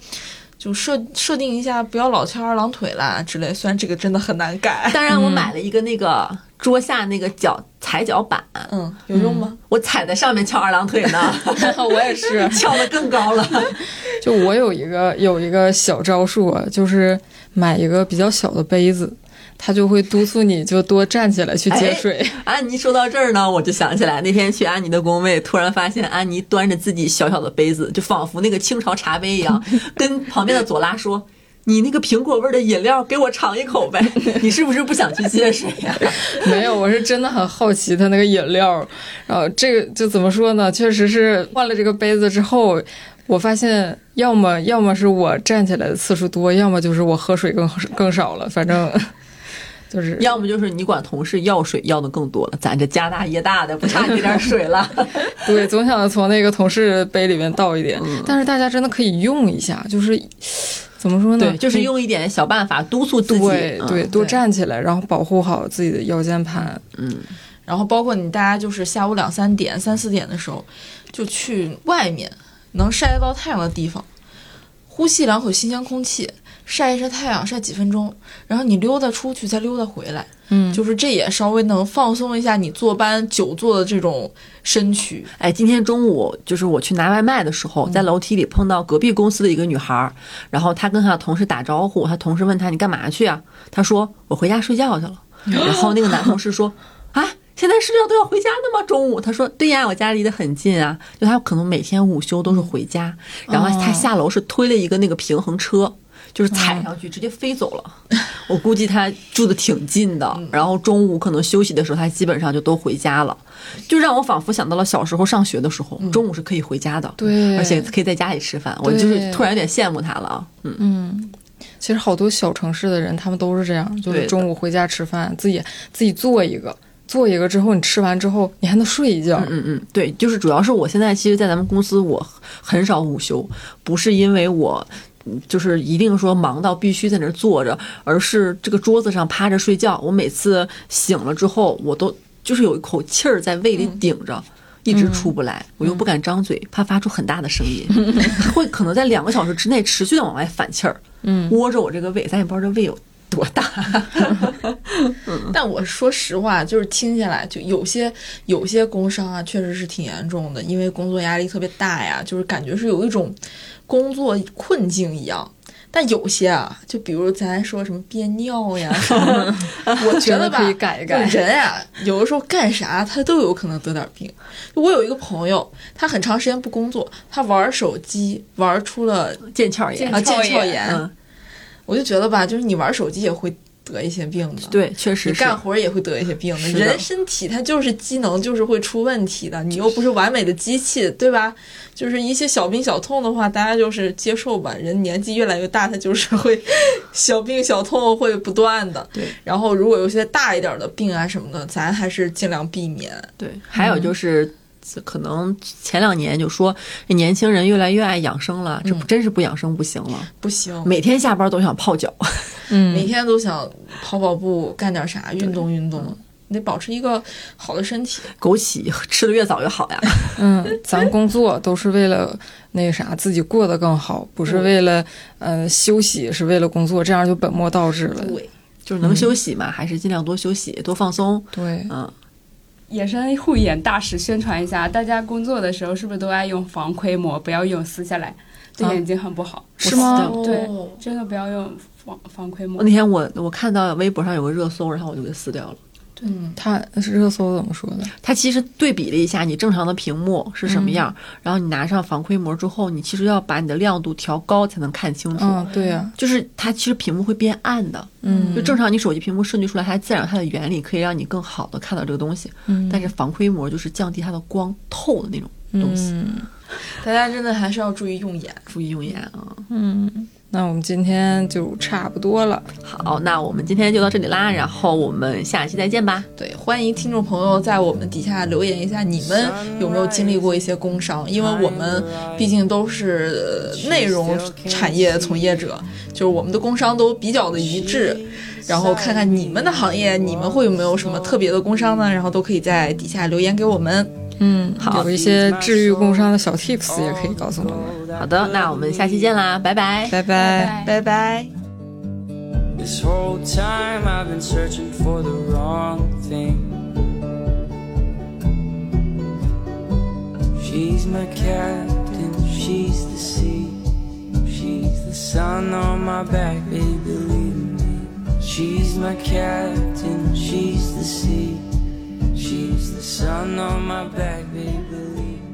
S2: 就设设定一下，不要老翘二郎腿啦之类。虽然这个真的很难改，
S1: 当然，我买了一个那个桌下那个脚踩脚板，
S2: 嗯，有用吗？
S1: 我踩在上面翘二郎腿呢，
S3: 我也是，
S1: 翘得更高了。
S3: 就我有一个有一个小招数啊，就是买一个比较小的杯子，它就会督促你就多站起来去接水。
S1: 安妮说到这儿呢，我就想起来那天去安妮的工位，突然发现安妮端着自己小小的杯子，就仿佛那个清朝茶杯一样，跟旁边的左拉说。你那个苹果味的饮料，给我尝一口呗！你是不是不想去接水呀、
S3: 没有，我是真的很好奇它那个饮料。然后这个就怎么说呢？确实是换了这个杯子之后，我发现要么要么是我站起来的次数多，要么就是我喝水更更少了。反正就是
S1: 要么就是你管同事要水要的更多了，咱这家大业大的不差你这点水了。
S3: 对，总想从那个同事杯里面倒一点，
S1: 嗯
S3: 但是大家真的可以用一下，就是怎么说呢？
S1: 对，就是用一点小办法督促自己。
S3: 对，多站起来，然后保护好自己的腰间盘。
S2: 嗯然后包括你大家就是下午两三点、三四点的时候，就去外面能晒得到太阳的地方，呼吸两口新鲜空气，晒一晒太阳，晒几分钟，然后你溜达出去，再溜达回来，
S3: 嗯，
S2: 就是这也稍微能放松一下你坐班久坐的这种身躯。
S1: 哎，今天中午就是我去拿外卖的时候，在楼梯里碰到隔壁公司的一个女孩儿，然后她跟她的同事打招呼，她同事问她你干嘛去啊？她说我回家睡觉去了。然后那个男同事说啊。现在睡觉都要回家的吗？中午他说对呀，我家离得很近啊。就他可能每天午休都是回家，然后他下楼是推了一个那个平衡车，就是踩上去直接飞走了。我估计他住的挺近的，然后中午可能休息的时候，他基本上就都回家了，就让我仿佛想到了小时候上学的时候，中午是可以回家的，
S3: 对
S1: 而且可以在家里吃饭。我就是突然有点羡慕他了啊，嗯，
S3: 嗯，其实好多小城市的人，他们都是这样，就是中午回家吃饭，自己自己做一个，做一个之后，你吃完之后，你还能睡一觉。
S1: 嗯嗯，对，就是主要是我现在其实，在咱们公司我很少午休，不是因为我。嗯就是一定说忙到必须在那儿坐着，而是这个桌子上趴着睡觉。我每次醒了之后，我都就是有一口气儿在胃里顶着，一直出不来，我又不敢张嘴，怕发出很大的声音，会可能在两个小时之内持续的往外反气儿，
S3: 嗯，
S1: 窝着我这个胃，咱也不知道这胃有多大。
S2: 但我说实话，就是听下来，就有些有些工伤啊，确实是挺严重的，因为工作压力特别大呀，就是感觉是有一种工作困境一样。但有些啊，就比如咱说什么憋尿呀，什么的我觉得吧，
S3: 可以改一改
S2: 就人啊，有的时候干啥他都有可能得点病。我有一个朋友，他很长时间不工作，他玩手机玩出了
S1: 腱鞘炎
S2: 啊腱鞘
S4: 鞘
S2: 炎，
S1: 嗯，
S2: 我就觉得吧，就是你玩手机也会得一些病的。
S1: 对，确实
S2: 你。干活也会得一些病的，
S1: 的
S2: 人身体它就是机能就是会出问题的，你又不是完美的机器，对吧？就是一些小病小痛的话，大家就是接受吧。人年纪越来越大，他就是 会小病小痛会不断的。
S1: 对，
S2: 然后如果有些大一点的病啊什么的，咱还是尽量避免。
S1: 对，还有就是。可能前两年就说这年轻人越来越爱养生了，这不真是不养生不行了。
S2: 不行，
S1: 每天下班都想泡脚，
S3: 嗯，
S2: 每天都想跑跑步，干点啥，运动运动，你得保持一个好的身体。
S1: 枸杞 吃的越早越好呀。
S3: 嗯，咱工作都是为了那个啥，自己过得更好，不是为了呃休息，是为了工作，这样就本末倒置了。
S2: 对，
S1: 就是能休息嘛，还是尽量多休息，多放松。
S3: 对，
S1: 嗯，
S4: 野生护眼大使宣传一下，大家工作的时候是不是都爱用防窥膜？不要用撕下来，对
S3: 啊
S4: 眼睛很不好。
S3: 是吗？
S4: 对
S2: 哦
S4: 真的不要用防防窥膜
S1: 那。天我我看到微博上有个热搜，然后我就给撕掉了。
S2: 嗯，
S3: 它是热搜怎么说的？
S1: 它其实对比了一下你正常的屏幕是什么样，然后你拿上防窥膜之后，你其实要把你的亮度调高才能看清楚。
S3: 嗯，对呀、
S1: 就是它其实屏幕会变暗的，
S3: 嗯，
S1: 就正常你手机屏幕设计出来，它自然它的原理可以让你更好的看到这个东西。
S3: 嗯，
S1: 但是防窥膜就是降低它的光透的那种东西，
S3: 嗯
S2: 大家真的还是要注意用眼。
S1: 注意用眼啊。
S3: 嗯，那我们今天就差不多了。
S1: 好，那我们今天就到这里啦，然后我们下期再见吧。
S2: 对，欢迎听众朋友在我们底下留言一下，你们有没有经历过一些工伤？因为我们毕竟都是呃内容产业从业者，就是我们的工伤都比较的一致。然后看看你们的行业，你们会有没有什么特别的工伤呢？然后都可以在底下留言给我们。
S3: 嗯，
S1: 好
S3: 有一些治愈工伤的小 tips 也可以告诉我们。
S1: 好的，那我们下期见啦，拜拜。
S3: 拜拜。
S2: 拜拜。
S5: This whole time I've been searching for the wrong thing. She's my captain, she's the sea. She's the sun on my back, baby, believe me. She's my captain, she's the sea. She's the sun on my back, baby, believe.